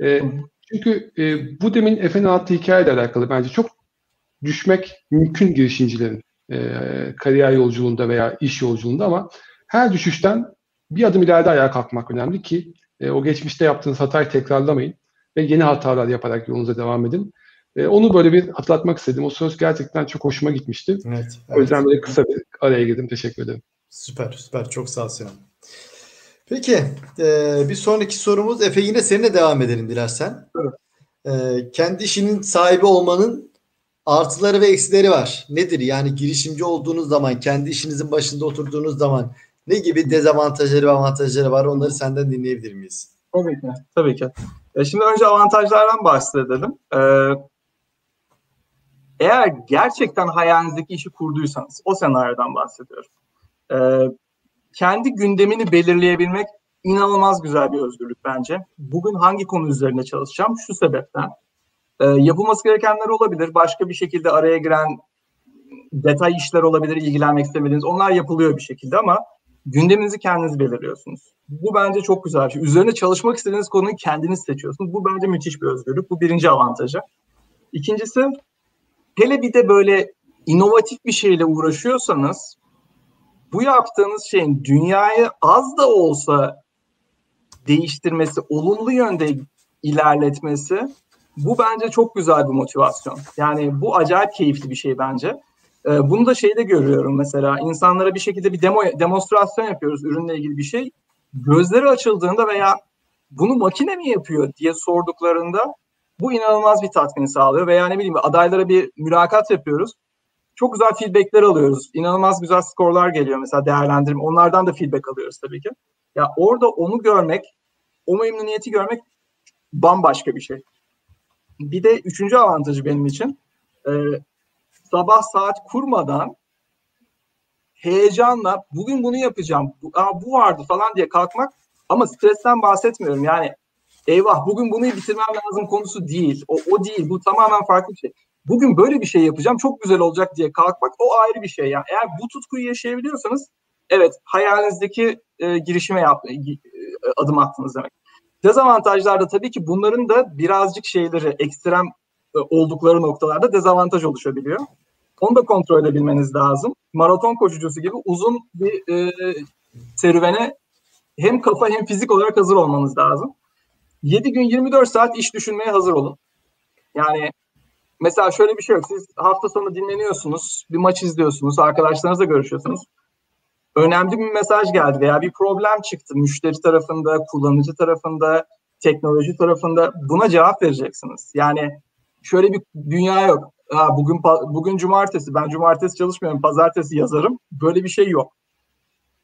E, çünkü e, bu demin Efe'nin anlattığı hikayeyle alakalı bence çok düşmek mümkün girişimcilerin e, kariyer yolculuğunda veya iş yolculuğunda ama her düşüşten bir adım ileride ayağa kalkmak önemli ki e, o geçmişte yaptığınız hatayı tekrarlamayın ve yeni hatalar yaparak yolunuza devam edin. E, onu böyle bir hatırlatmak istedim. O söz gerçekten çok hoşuma gitmişti. Evet, evet. O yüzden böyle kısa bir araya girdim. Teşekkür ederim. Süper, süper. Çok sağ ol Sinan. Peki, e, bir sonraki sorumuz Efe yine seninle devam edelim dilersen. Evet. E, kendi işinin sahibi olmanın artıları ve eksileri var. Nedir? Yani girişimci olduğunuz zaman, kendi işinizin başında oturduğunuz zaman ne gibi dezavantajları ve avantajları var? Onları senden dinleyebilir miyiz? Tabii ki. Tabii ki. E şimdi önce avantajlardan bahsedelim. Ee, eğer gerçekten hayalinizdeki işi kurduysanız, o senaryodan bahsediyorum. Ee, kendi gündemini belirleyebilmek inanılmaz güzel bir özgürlük bence. Bugün hangi konu üzerine çalışacağım? Şu sebepten. E, yapılması gerekenler olabilir. Başka bir şekilde araya giren detay işler olabilir, ilgilenmek istemediğiniz. Onlar yapılıyor bir şekilde ama gündeminizi kendiniz belirliyorsunuz. Bu bence çok güzel bir şey. Üzerine çalışmak istediğiniz konuyu kendiniz seçiyorsunuz. Bu bence müthiş bir özgürlük. Bu birinci avantajı. İkincisi, hele bir de böyle inovatif bir şeyle uğraşıyorsanız bu yaptığınız şeyin dünyayı az da olsa değiştirmesi, olumlu yönde ilerletmesi bu bence çok güzel bir motivasyon. Yani bu acayip keyifli bir şey bence. Ee, bunu da şeyde görüyorum mesela insanlara bir şekilde bir demo demonstrasyon yapıyoruz ürünle ilgili bir şey. Gözleri açıldığında veya bunu makine mi yapıyor diye sorduklarında bu inanılmaz bir tatmin sağlıyor. Veya ne bileyim adaylara bir mülakat yapıyoruz. Çok güzel feedbackler alıyoruz. İnanılmaz güzel skorlar geliyor mesela değerlendirme. Onlardan da feedback alıyoruz tabii ki. Ya orada onu görmek, o memnuniyeti görmek bambaşka bir şey. Bir de üçüncü avantajı benim için e, sabah saat kurmadan heyecanla bugün bunu yapacağım, bu, aa, bu vardı falan diye kalkmak ama stresten bahsetmiyorum. Yani eyvah bugün bunu bitirmem lazım konusu değil. O, o değil. Bu tamamen farklı bir şey. Bugün böyle bir şey yapacağım çok güzel olacak diye kalkmak o ayrı bir şey. Yani eğer bu tutkuyu yaşayabiliyorsanız evet hayalinizdeki e, girişime yap, e, adım attınız demek. Dezavantajlar da tabii ki bunların da birazcık şeyleri ekstrem e, oldukları noktalarda dezavantaj oluşabiliyor. Onu da kontrol edebilmeniz lazım. Maraton koşucusu gibi uzun bir e, serüvene hem kafa hem fizik olarak hazır olmanız lazım. 7 gün 24 saat iş düşünmeye hazır olun. Yani mesela şöyle bir şey yok. Siz hafta sonu dinleniyorsunuz, bir maç izliyorsunuz, arkadaşlarınızla görüşüyorsunuz önemli bir mesaj geldi veya bir problem çıktı müşteri tarafında, kullanıcı tarafında, teknoloji tarafında buna cevap vereceksiniz. Yani şöyle bir dünya yok. Ha, bugün bugün cumartesi, ben cumartesi çalışmıyorum, pazartesi yazarım. Böyle bir şey yok.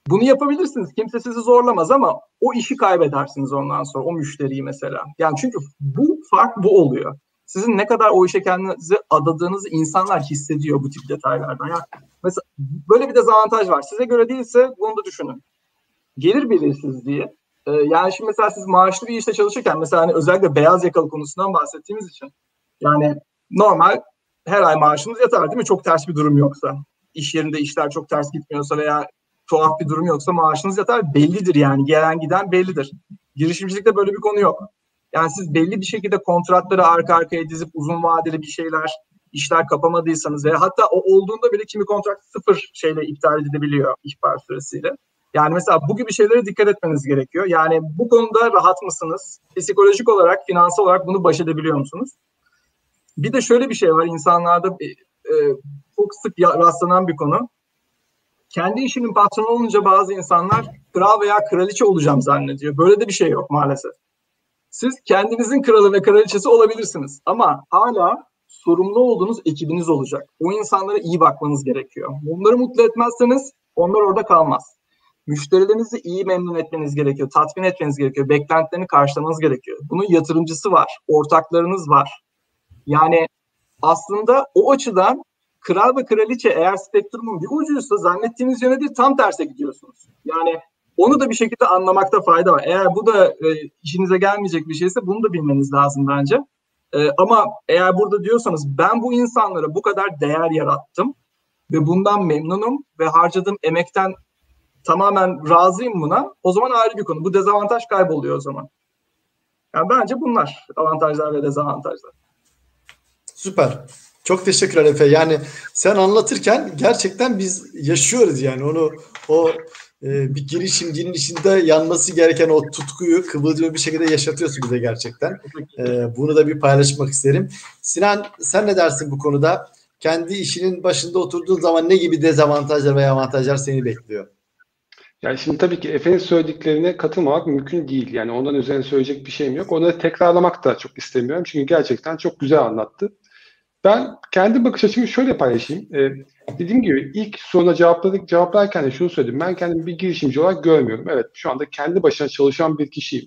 Bunu yapabilirsiniz. Kimse sizi zorlamaz ama o işi kaybedersiniz ondan sonra, o müşteriyi mesela. Yani çünkü bu fark bu oluyor sizin ne kadar o işe kendinizi adadığınızı insanlar hissediyor bu tip detaylardan. Yani mesela böyle bir dezavantaj var. Size göre değilse bunu da düşünün. Gelir belirsizliği. Ee, yani şimdi mesela siz maaşlı bir işte çalışırken mesela hani özellikle beyaz yakalı konusundan bahsettiğimiz için yani normal her ay maaşınız yatar değil mi? Çok ters bir durum yoksa. İş yerinde işler çok ters gitmiyorsa veya tuhaf bir durum yoksa maaşınız yatar bellidir yani. Gelen giden bellidir. Girişimcilikte böyle bir konu yok. Yani siz belli bir şekilde kontratları arka arkaya dizip uzun vadeli bir şeyler, işler kapamadıysanız veya hatta o olduğunda bile kimi kontrat sıfır şeyle iptal edilebiliyor ihbar süresiyle. Yani mesela bu gibi şeylere dikkat etmeniz gerekiyor. Yani bu konuda rahat mısınız? Psikolojik olarak, finansal olarak bunu baş edebiliyor musunuz? Bir de şöyle bir şey var insanlarda e, e, çok sık rastlanan bir konu. Kendi işinin patronu olunca bazı insanlar kral veya kraliçe olacağım zannediyor. Böyle de bir şey yok maalesef. Siz kendinizin kralı ve kraliçesi olabilirsiniz. Ama hala sorumlu olduğunuz ekibiniz olacak. O insanlara iyi bakmanız gerekiyor. Bunları mutlu etmezseniz onlar orada kalmaz. Müşterilerinizi iyi memnun etmeniz gerekiyor, tatmin etmeniz gerekiyor, beklentilerini karşılamanız gerekiyor. Bunun yatırımcısı var, ortaklarınız var. Yani aslında o açıdan kral ve kraliçe eğer spektrumun bir ucuysa zannettiğiniz yöne değil tam terse gidiyorsunuz. Yani onu da bir şekilde anlamakta fayda var. Eğer bu da e, işinize gelmeyecek bir şeyse bunu da bilmeniz lazım bence. E, ama eğer burada diyorsanız ben bu insanlara bu kadar değer yarattım ve bundan memnunum ve harcadığım emekten tamamen razıyım buna. O zaman ayrı bir konu. Bu dezavantaj kayboluyor o zaman. Yani bence bunlar avantajlar ve dezavantajlar. Süper. Çok teşekkürler Efe. Yani sen anlatırken gerçekten biz yaşıyoruz yani onu o e, bir girişimcinin içinde yanması gereken o tutkuyu kıvılcımı bir şekilde yaşatıyorsun bize gerçekten. E, bunu da bir paylaşmak isterim. Sinan sen ne dersin bu konuda? Kendi işinin başında oturduğun zaman ne gibi dezavantajlar veya avantajlar seni bekliyor? Yani şimdi tabii ki Efe'nin söylediklerine katılmamak mümkün değil. Yani ondan üzerine söyleyecek bir şeyim yok. Onları tekrarlamak da çok istemiyorum. Çünkü gerçekten çok güzel anlattı. Ben kendi bakış açımı şöyle paylaşayım. Ee, dediğim gibi ilk soruna cevapladık, cevaplarken de şunu söyledim. Ben kendimi bir girişimci olarak görmüyorum. Evet şu anda kendi başına çalışan bir kişiyim.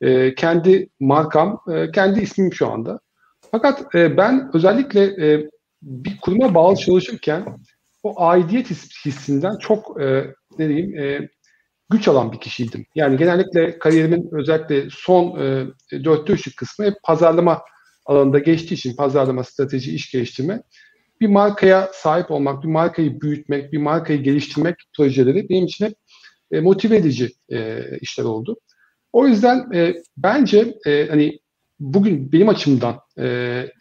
Ee, kendi markam, e, kendi ismim şu anda. Fakat e, ben özellikle e, bir kuruma bağlı çalışırken o aidiyet hissinden çok e, ne diyeyim e, güç alan bir kişiydim. Yani genellikle kariyerimin özellikle son e, dörtte üçlük kısmı hep pazarlama alanında geçtiği için pazarlama, strateji, iş geliştirme bir markaya sahip olmak, bir markayı büyütmek, bir markayı geliştirmek projeleri benim için hep e, motive edici e, işler oldu. O yüzden e, bence hani bugün benim açımdan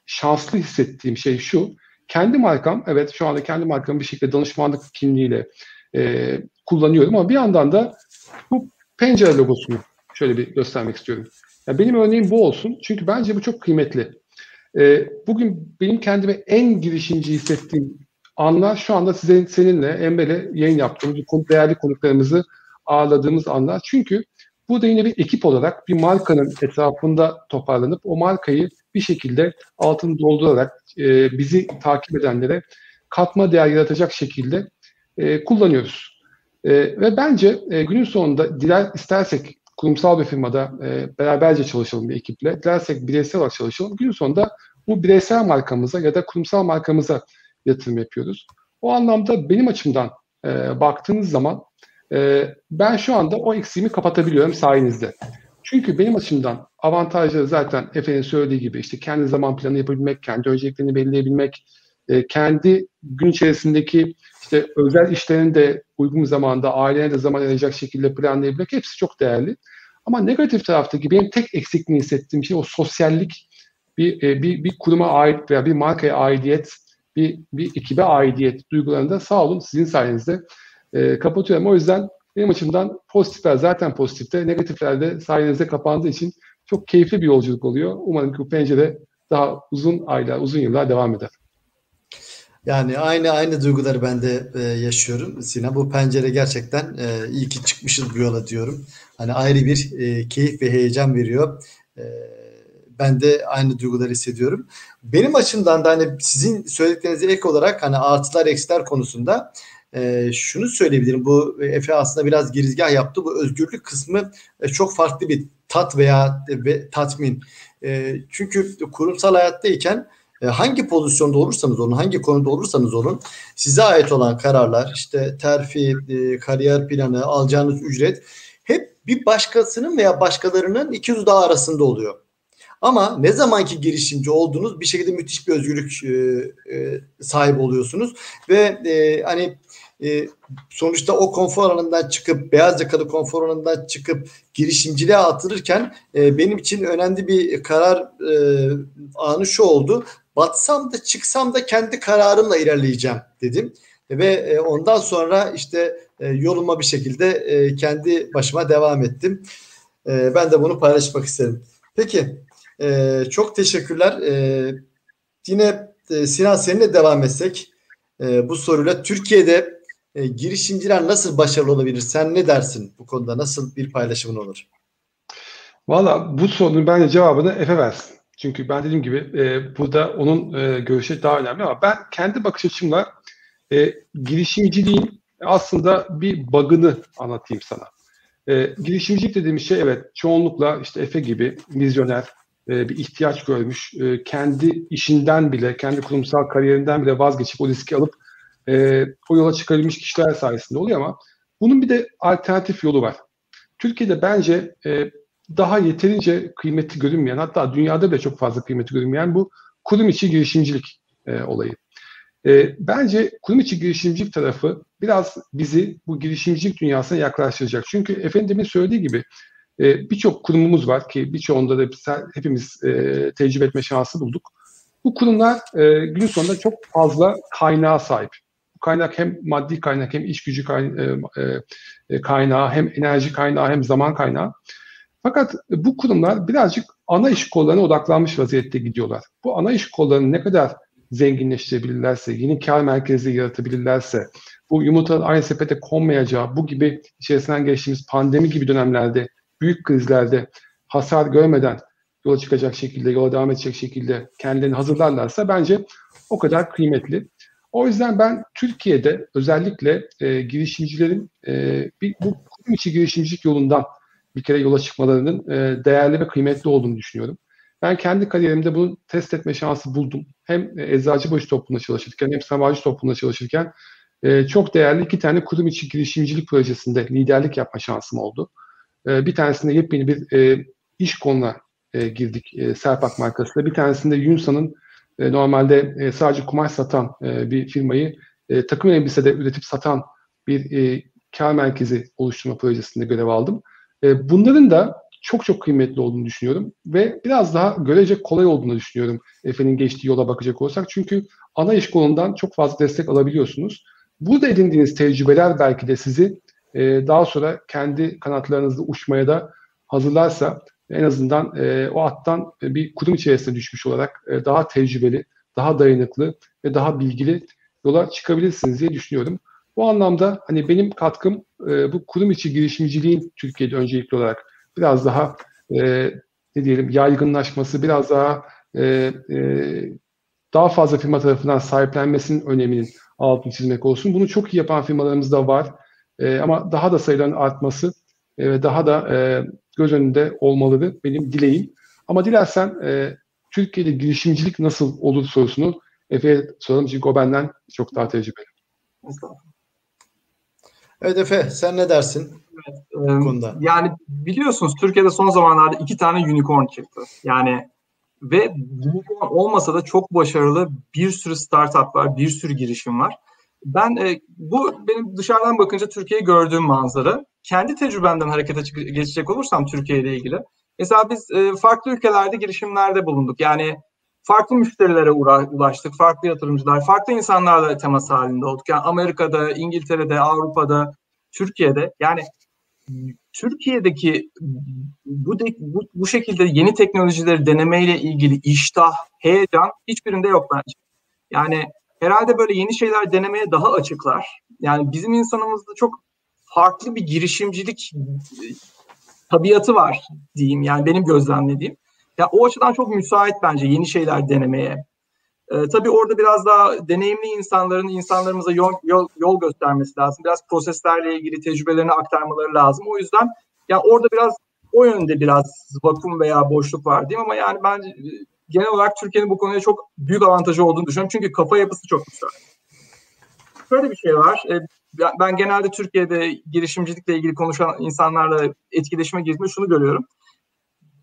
şanslı hissettiğim şey şu. Kendi markam, evet şu anda kendi markamı bir şekilde danışmanlık kimliğiyle kullanıyorum ama bir yandan da bu pencere logosunu şöyle bir göstermek istiyorum. Yani benim örneğim bu olsun. Çünkü bence bu çok kıymetli. E, bugün benim kendime en girişimci hissettiğim anlar şu anda size, seninle Emre'yle yayın yaptığımız değerli konuklarımızı ağırladığımız anlar. Çünkü burada yine bir ekip olarak bir markanın etrafında toparlanıp o markayı bir şekilde altını doldurarak e, bizi takip edenlere katma değer yaratacak şekilde e, kullanıyoruz. E, ve bence e, günün sonunda diler istersek kurumsal bir firmada e, beraberce çalışalım bir ekiple, dilersek bireysel olarak çalışalım. Günün sonunda bu bireysel markamıza ya da kurumsal markamıza yatırım yapıyoruz. O anlamda benim açımdan e, baktığınız zaman e, ben şu anda o eksiğimi kapatabiliyorum sayenizde. Çünkü benim açımdan avantajları zaten Efe'nin söylediği gibi işte kendi zaman planı yapabilmek, kendi önceliklerini belirleyebilmek, e, kendi gün içerisindeki işte özel işlerini de uygun zamanda ailene de zaman ayıracak şekilde planlayabilmek hepsi çok değerli. Ama negatif taraftaki benim tek eksikliğini hissettiğim şey o sosyallik bir, e, bir, bir kuruma ait veya bir markaya aidiyet, bir, bir ekibe aidiyet duygularında sağ olun sizin sayenizde e, kapatıyorum. O yüzden benim açımdan pozitifler zaten pozitifte, negatifler de sayenizde kapandığı için çok keyifli bir yolculuk oluyor. Umarım ki bu pencere daha uzun aylar, uzun yıllar devam eder. Yani aynı aynı duyguları ben de e, yaşıyorum Sinan. Bu pencere gerçekten e, iyi ki çıkmışız bu yola diyorum. Hani ayrı bir e, keyif ve heyecan veriyor. E, ben de aynı duyguları hissediyorum. Benim açımdan da hani sizin söylediklerinize ek olarak hani artılar eksiler konusunda e, şunu söyleyebilirim. Bu Efe aslında biraz girizgah yaptı. Bu özgürlük kısmı e, çok farklı bir tat veya ve tatmin. E, çünkü kurumsal hayattayken e, hangi pozisyonda olursanız olun, hangi konuda olursanız olun size ait olan kararlar, işte terfi, e, kariyer planı, alacağınız ücret hep bir başkasının veya başkalarının iki dudağı arasında oluyor. Ama ne zamanki girişimci oldunuz bir şekilde müthiş bir özgürlük e, e, sahibi oluyorsunuz ve e, hani e, sonuçta o konfor alanından çıkıp beyaz yakalı konfor alanından çıkıp girişimciliğe atılırken e, benim için önemli bir karar e, anı şu oldu. Batsam da çıksam da kendi kararımla ilerleyeceğim dedim. Ve e, ondan sonra işte e, yoluma bir şekilde e, kendi başıma devam ettim. Ben de bunu paylaşmak isterim. Peki çok teşekkürler. Yine Sinan seninle devam etsek bu soruyla Türkiye'de girişimciler nasıl başarılı olabilir? Sen ne dersin bu konuda? Nasıl bir paylaşımın olur? Valla bu sorunun bence cevabını Efe versin. Çünkü ben dediğim gibi e, burada onun e, görüşü daha önemli ama ben kendi bakış açımla e, girişimciliğin aslında bir bug'ını anlatayım sana. E, girişimcilik dediğimiz şey evet çoğunlukla işte Efe gibi vizyoner, e, bir ihtiyaç görmüş, e, kendi işinden bile, kendi kurumsal kariyerinden bile vazgeçip o riski alıp e, o yola çıkarılmış kişiler sayesinde oluyor ama bunun bir de alternatif yolu var. Türkiye'de bence e, daha yeterince kıymeti görünmeyen, hatta dünyada bile çok fazla kıymeti görünmeyen bu kurum içi girişimcilik e, olayı. E, bence kurum içi girişimcilik tarafı biraz bizi bu girişimcilik dünyasına yaklaştıracak. Çünkü efendimin söylediği gibi e, birçok kurumumuz var ki birçoğunda da hepimiz e, tecrübe etme şansı bulduk. Bu kurumlar e, gün sonunda çok fazla kaynağa sahip. Bu kaynak hem maddi kaynak hem iş gücü e, e, kaynağı hem enerji kaynağı hem zaman kaynağı. Fakat bu kurumlar birazcık ana iş kollarına odaklanmış vaziyette gidiyorlar. Bu ana iş kollarını ne kadar zenginleştirebilirlerse, yeni kar merkezi yaratabilirlerse, bu yumurtaların aynı sepete konmayacağı, bu gibi içerisinden geçtiğimiz pandemi gibi dönemlerde, büyük krizlerde hasar görmeden yola çıkacak şekilde, yola devam edecek şekilde kendilerini hazırlarlarsa bence o kadar kıymetli. O yüzden ben Türkiye'de özellikle e, girişimcilerin e, bir, bu kurum içi girişimcilik yolundan bir kere yola çıkmalarının e, değerli ve kıymetli olduğunu düşünüyorum. Ben kendi kariyerimde bunu test etme şansı buldum. Hem e, Eczacıbaşı toplumunda çalışırken hem Sanayici toplumunda çalışırken e, çok değerli iki tane kurum içi girişimcilik projesinde liderlik yapma şansım oldu. Bir tanesinde yepyeni bir iş konuna girdik Serpak markasıyla. Bir tanesinde Yunsa'nın normalde sadece kumaş satan bir firmayı e, takım elbisede üretip satan bir e, kar merkezi oluşturma projesinde görev aldım. E, bunların da çok çok kıymetli olduğunu düşünüyorum ve biraz daha görecek kolay olduğunu düşünüyorum Efe'nin geçtiği yola bakacak olursak. Çünkü ana iş kolundan çok fazla destek alabiliyorsunuz. Burada edindiğiniz tecrübeler belki de sizi e, daha sonra kendi kanatlarınızda uçmaya da hazırlarsa en azından e, o attan bir kurum içerisinde düşmüş olarak daha tecrübeli, daha dayanıklı ve daha bilgili yola çıkabilirsiniz diye düşünüyorum. Bu anlamda hani benim katkım e, bu kurum içi girişimciliğin Türkiye'de öncelikli olarak biraz daha e, ne diyelim yaygınlaşması, biraz daha e, e, daha fazla firma tarafından sahiplenmesinin öneminin altını çizmek olsun. Bunu çok iyi yapan firmalarımız da var. E, ama daha da sayıların artması e, ve daha da e, göz önünde olmalıdır benim dileğim. Ama dilersen e, Türkiye'de girişimcilik nasıl olur sorusunu Efe'ye soralım çünkü o benden çok daha tecrübeli. Evet Efe sen ne dersin? Evet, bu konuda? Yani biliyorsunuz Türkiye'de son zamanlarda iki tane unicorn çıktı. Yani ve unicorn olmasa da çok başarılı bir sürü startup var, bir sürü girişim var. Ben e, bu benim dışarıdan bakınca Türkiye'yi gördüğüm manzara. Kendi tecrübemden harekete geçecek olursam Türkiye ile ilgili. Mesela biz e, farklı ülkelerde girişimlerde bulunduk. Yani farklı müşterilere ulaştık, farklı yatırımcılar, farklı insanlarla temas halinde olduk. Yani Amerika'da, İngiltere'de, Avrupa'da, Türkiye'de. Yani Türkiye'deki bu, de, bu, bu şekilde yeni teknolojileri denemeyle ilgili iştah, heyecan hiçbirinde yok bence. Yani herhalde böyle yeni şeyler denemeye daha açıklar. Yani bizim insanımızda çok farklı bir girişimcilik tabiatı var diyeyim. Yani benim gözlemlediğim. Ya o açıdan çok müsait bence yeni şeyler denemeye. Ee, tabii orada biraz daha deneyimli insanların insanlarımıza yol, yol, yol göstermesi lazım. Biraz proseslerle ilgili tecrübelerini aktarmaları lazım. O yüzden ya orada biraz o yönde biraz vakum veya boşluk var diyeyim ama yani bence genel olarak Türkiye'nin bu konuya çok büyük avantajı olduğunu düşünüyorum. Çünkü kafa yapısı çok güzel. Şöyle bir şey var. E, ben genelde Türkiye'de girişimcilikle ilgili konuşan insanlarla etkileşime girdiğimde şunu görüyorum.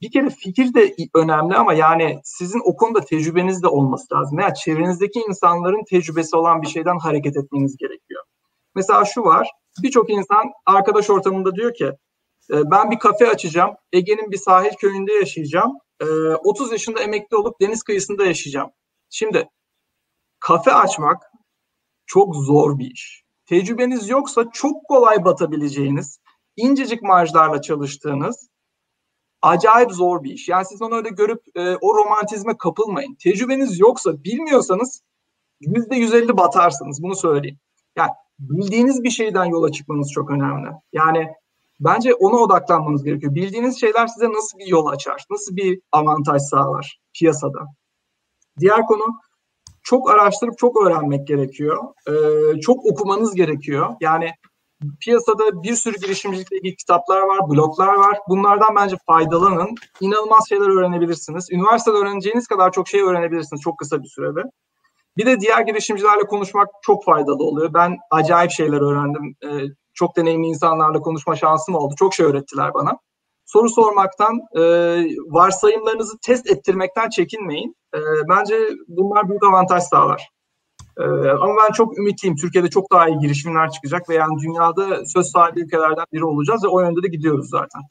Bir kere fikir de önemli ama yani sizin o konuda tecrübeniz de olması lazım. Yani çevrenizdeki insanların tecrübesi olan bir şeyden hareket etmeniz gerekiyor. Mesela şu var. Birçok insan arkadaş ortamında diyor ki e, ben bir kafe açacağım. Ege'nin bir sahil köyünde yaşayacağım. 30 ee, yaşında emekli olup deniz kıyısında yaşayacağım. Şimdi kafe açmak çok zor bir iş. Tecrübeniz yoksa çok kolay batabileceğiniz, incecik marjlarla çalıştığınız acayip zor bir iş. Yani siz onu öyle görüp e, o romantizme kapılmayın. Tecrübeniz yoksa, bilmiyorsanız yüzde yüz elli batarsınız. Bunu söyleyeyim. Yani bildiğiniz bir şeyden yola çıkmanız çok önemli. Yani Bence ona odaklanmanız gerekiyor. Bildiğiniz şeyler size nasıl bir yol açar, nasıl bir avantaj sağlar piyasada. Diğer konu çok araştırıp çok öğrenmek gerekiyor. Ee, çok okumanız gerekiyor. Yani piyasada bir sürü girişimcilikle ilgili kitaplar var, bloglar var. Bunlardan bence faydalanın. İnanılmaz şeyler öğrenebilirsiniz. Üniversitede öğreneceğiniz kadar çok şey öğrenebilirsiniz çok kısa bir sürede. Bir de diğer girişimcilerle konuşmak çok faydalı oluyor. Ben acayip şeyler öğrendim. Ee, çok deneyimli insanlarla konuşma şansım oldu. Çok şey öğrettiler bana. Soru sormaktan, e, varsayımlarınızı test ettirmekten çekinmeyin. E, bence bunlar büyük avantaj sağlar. E, ama ben çok ümitliyim. Türkiye'de çok daha iyi girişimler çıkacak ve yani dünyada söz sahibi ülkelerden biri olacağız ve o yönde de gidiyoruz zaten.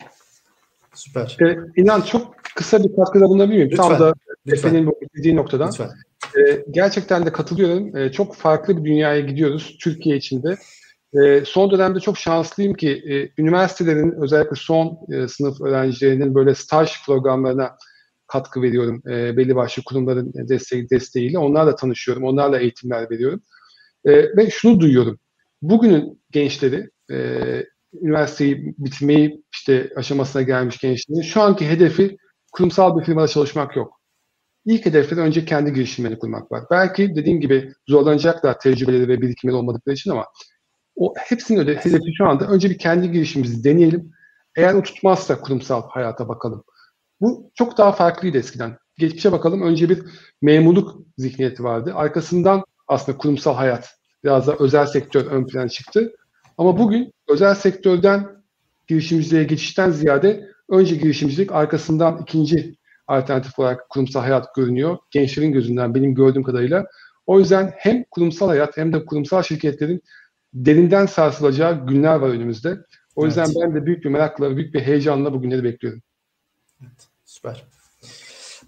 Süper. Ee, İnan çok kısa bir katkıda bulunabilir miyim? Tam da Efe'nin dediği noktadan. Lütfen. Ee, gerçekten de katılıyorum. Ee, çok farklı bir dünyaya gidiyoruz Türkiye içinde. Ee, son dönemde çok şanslıyım ki e, üniversitelerin özellikle son e, sınıf öğrencilerinin böyle staj programlarına katkı veriyorum. E, belli başlı kurumların desteği, desteğiyle. Onlarla tanışıyorum. Onlarla eğitimler veriyorum. E, ve şunu duyuyorum. Bugünün gençleri e, üniversiteyi bitirmeyi işte aşamasına gelmiş gençlerin şu anki hedefi kurumsal bir firmada çalışmak yok. İlk hedefleri önce kendi girişimlerini kurmak var. Belki dediğim gibi zorlanacaklar tecrübeleri ve birikimleri olmadıkları için ama o hepsinin öde, hedefi şu anda önce bir kendi girişimimizi deneyelim. Eğer o tutmazsa kurumsal hayata bakalım. Bu çok daha farklıydı eskiden. Geçmişe bakalım. Önce bir memurluk zihniyeti vardı. Arkasından aslında kurumsal hayat, biraz da özel sektör ön plana çıktı. Ama bugün özel sektörden girişimciliğe geçişten ziyade önce girişimcilik arkasından ikinci alternatif olarak kurumsal hayat görünüyor. Gençlerin gözünden benim gördüğüm kadarıyla. O yüzden hem kurumsal hayat hem de kurumsal şirketlerin derinden sarsılacağı günler var önümüzde. O yüzden evet. ben de büyük bir merakla, büyük bir heyecanla bugünleri bekliyorum. Evet, süper.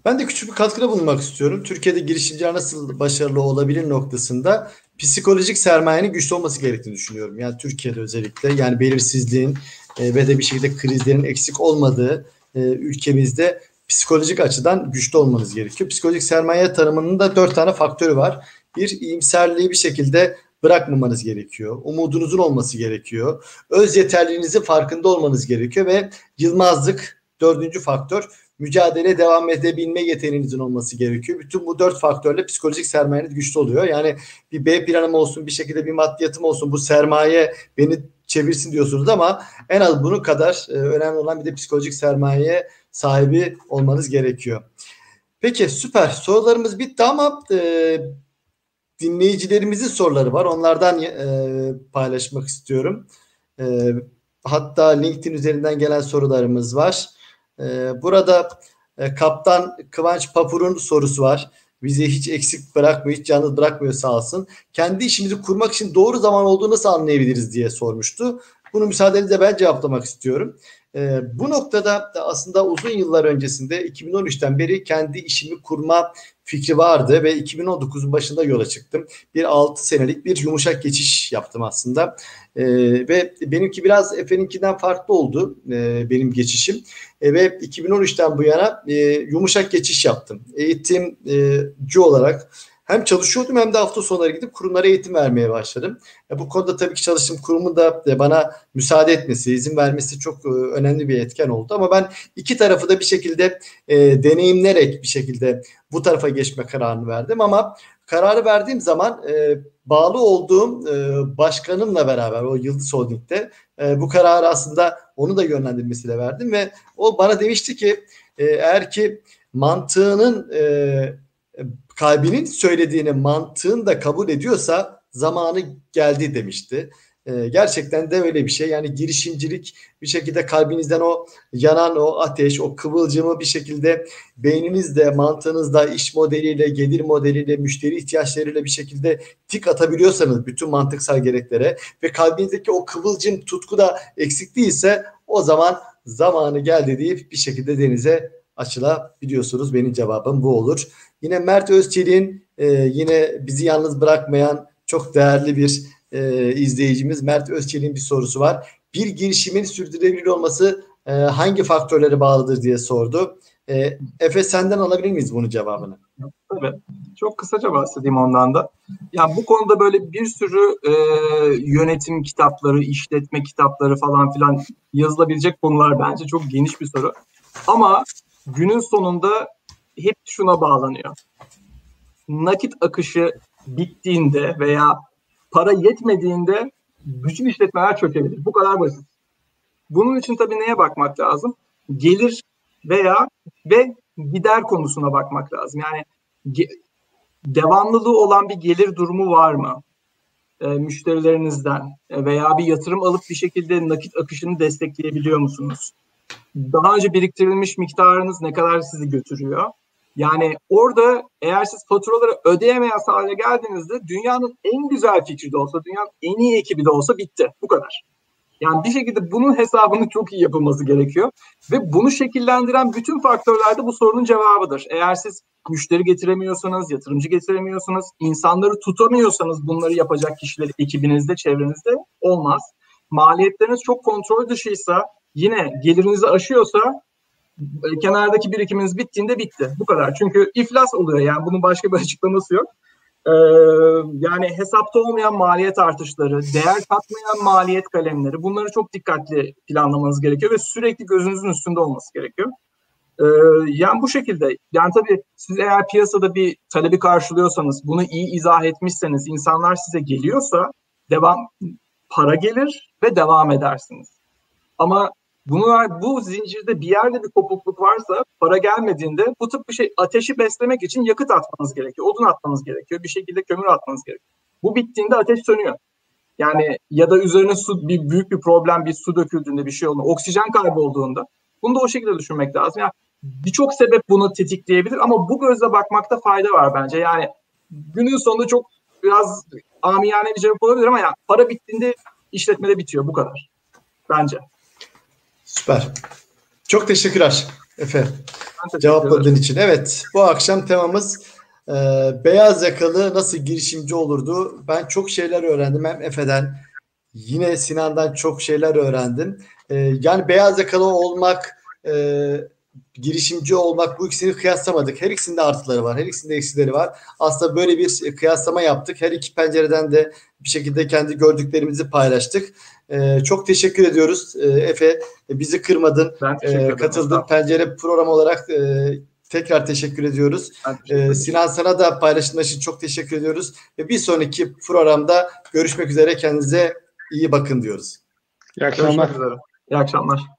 Ben de küçük bir katkıda bulunmak istiyorum. Türkiye'de girişimciler nasıl başarılı olabilir noktasında psikolojik sermayenin güçlü olması gerektiğini düşünüyorum. Yani Türkiye'de özellikle yani belirsizliğin e, ve de bir şekilde krizlerin eksik olmadığı e, ülkemizde psikolojik açıdan güçlü olmanız gerekiyor. Psikolojik sermaye tanımının da dört tane faktörü var. Bir, iyimserliği bir şekilde bırakmamanız gerekiyor. Umudunuzun olması gerekiyor. Öz yeterliliğinizin farkında olmanız gerekiyor ve yılmazlık dördüncü faktör mücadele devam edebilme yeteneğinizin olması gerekiyor. Bütün bu dört faktörle psikolojik sermayeniz güçlü oluyor. Yani bir B planım olsun, bir şekilde bir maddiyatım olsun, bu sermaye beni çevirsin diyorsunuz ama en az bunun kadar e, önemli olan bir de psikolojik sermaye sahibi olmanız gerekiyor. Peki süper. Sorularımız bitti ama e, dinleyicilerimizin soruları var. Onlardan e, paylaşmak istiyorum. E, hatta LinkedIn üzerinden gelen sorularımız var. E, burada e, Kaptan Kıvanç Papur'un sorusu var. Bizi hiç eksik bırakmıyor, hiç yalnız bırakmıyor sağ olsun. Kendi işimizi kurmak için doğru zaman olduğunu nasıl anlayabiliriz diye sormuştu. Bunu müsaadenizle ben cevaplamak istiyorum. E, bu noktada aslında uzun yıllar öncesinde 2013'ten beri kendi işimi kurma fikri vardı ve 2019'un başında yola çıktım. Bir 6 senelik bir yumuşak geçiş yaptım aslında. E, ve benimki biraz Efe'ninkinden farklı oldu e, benim geçişim. E, ve 2013'ten bu yana e, yumuşak geçiş yaptım. Eğitimci olarak hem çalışıyordum hem de hafta sonları gidip kurumlara eğitim vermeye başladım. E, bu konuda tabii ki çalıştığım kurumun da e, bana müsaade etmesi, izin vermesi çok e, önemli bir etken oldu. Ama ben iki tarafı da bir şekilde e, deneyimlerek bir şekilde bu tarafa geçme kararını verdim. Ama kararı verdiğim zaman e, bağlı olduğum e, başkanımla beraber o Yıldız Holding'de e, bu kararı aslında onu da yönlendirmesiyle verdim ve o bana demişti ki e, eğer ki mantığının e, kalbinin söylediğini mantığın da kabul ediyorsa zamanı geldi demişti. Ee, gerçekten de öyle bir şey. Yani girişimcilik bir şekilde kalbinizden o yanan o ateş, o kıvılcımı bir şekilde beyninizde, mantığınızda, iş modeliyle, gelir modeliyle, müşteri ihtiyaçlarıyla bir şekilde tik atabiliyorsanız bütün mantıksal gereklere ve kalbinizdeki o kıvılcım tutku da eksik değilse o zaman zamanı geldi deyip bir şekilde denize açılabiliyorsunuz. Benim cevabım bu olur. Yine Mert Özçelik'in e, yine bizi yalnız bırakmayan çok değerli bir e, izleyicimiz Mert Özçelik'in bir sorusu var. Bir girişimin sürdürülebilir olması e, hangi faktörlere bağlıdır diye sordu. E, Efe senden alabilir miyiz bunun cevabını? Tabii. Çok kısaca bahsedeyim ondan da. Yani bu konuda böyle bir sürü e, yönetim kitapları, işletme kitapları falan filan yazılabilecek konular bence çok geniş bir soru. Ama günün sonunda hep şuna bağlanıyor. Nakit akışı bittiğinde veya para yetmediğinde bütün işletmeler çökebilir. Bu kadar basit. Bunun için tabii neye bakmak lazım? Gelir veya ve gider konusuna bakmak lazım. Yani ge- devamlılığı olan bir gelir durumu var mı? E, müşterilerinizden e, veya bir yatırım alıp bir şekilde nakit akışını destekleyebiliyor musunuz? Daha önce biriktirilmiş miktarınız ne kadar sizi götürüyor? Yani orada eğer siz faturaları ödeyemeyaz hale geldiğinizde dünyanın en güzel fikri de olsa, dünyanın en iyi ekibi de olsa bitti. Bu kadar. Yani bir şekilde bunun hesabını çok iyi yapılması gerekiyor. Ve bunu şekillendiren bütün faktörler de bu sorunun cevabıdır. Eğer siz müşteri getiremiyorsanız, yatırımcı getiremiyorsanız, insanları tutamıyorsanız bunları yapacak kişiler ekibinizde, çevrenizde olmaz. Maliyetleriniz çok kontrol dışıysa, yine gelirinizi aşıyorsa kenardaki birikiminiz bittiğinde bitti. Bu kadar. Çünkü iflas oluyor yani bunun başka bir açıklaması yok. Ee, yani hesapta olmayan maliyet artışları, değer katmayan maliyet kalemleri bunları çok dikkatli planlamanız gerekiyor ve sürekli gözünüzün üstünde olması gerekiyor. Ee, yani bu şekilde yani tabii siz eğer piyasada bir talebi karşılıyorsanız bunu iyi izah etmişseniz insanlar size geliyorsa devam para gelir ve devam edersiniz. Ama bunu bu zincirde bir yerde bir kopukluk varsa para gelmediğinde bu tip bir şey ateşi beslemek için yakıt atmanız gerekiyor. Odun atmanız gerekiyor. Bir şekilde kömür atmanız gerekiyor. Bu bittiğinde ateş sönüyor. Yani ya da üzerine su bir büyük bir problem bir su döküldüğünde bir şey olduğunda oksijen kaybolduğunda bunu da o şekilde düşünmek lazım. Yani birçok sebep bunu tetikleyebilir ama bu gözle bakmakta fayda var bence. Yani günün sonunda çok biraz amiyane bir cevap olabilir ama yani para bittiğinde işletmede bitiyor bu kadar. Bence. Süper. Çok teşekkürler Efe. Cevapladığın için. Evet bu akşam temamız e, beyaz yakalı nasıl girişimci olurdu? Ben çok şeyler öğrendim hem Efe'den yine Sinan'dan çok şeyler öğrendim. E, yani beyaz yakalı olmak e, girişimci olmak bu ikisini kıyaslamadık. Her ikisinde artıları var. Her ikisinde eksileri var. Aslında böyle bir kıyaslama yaptık. Her iki pencereden de bir şekilde kendi gördüklerimizi paylaştık. Ee, çok teşekkür ediyoruz ee, Efe. Bizi kırmadın. Ben ee, katıldın. Pencere program olarak e, tekrar teşekkür ediyoruz. Teşekkür ee, Sinan sana da paylaşımlar için çok teşekkür ediyoruz. Ve bir sonraki programda görüşmek üzere. Kendinize iyi bakın diyoruz. İyi akşamlar. İyi akşamlar.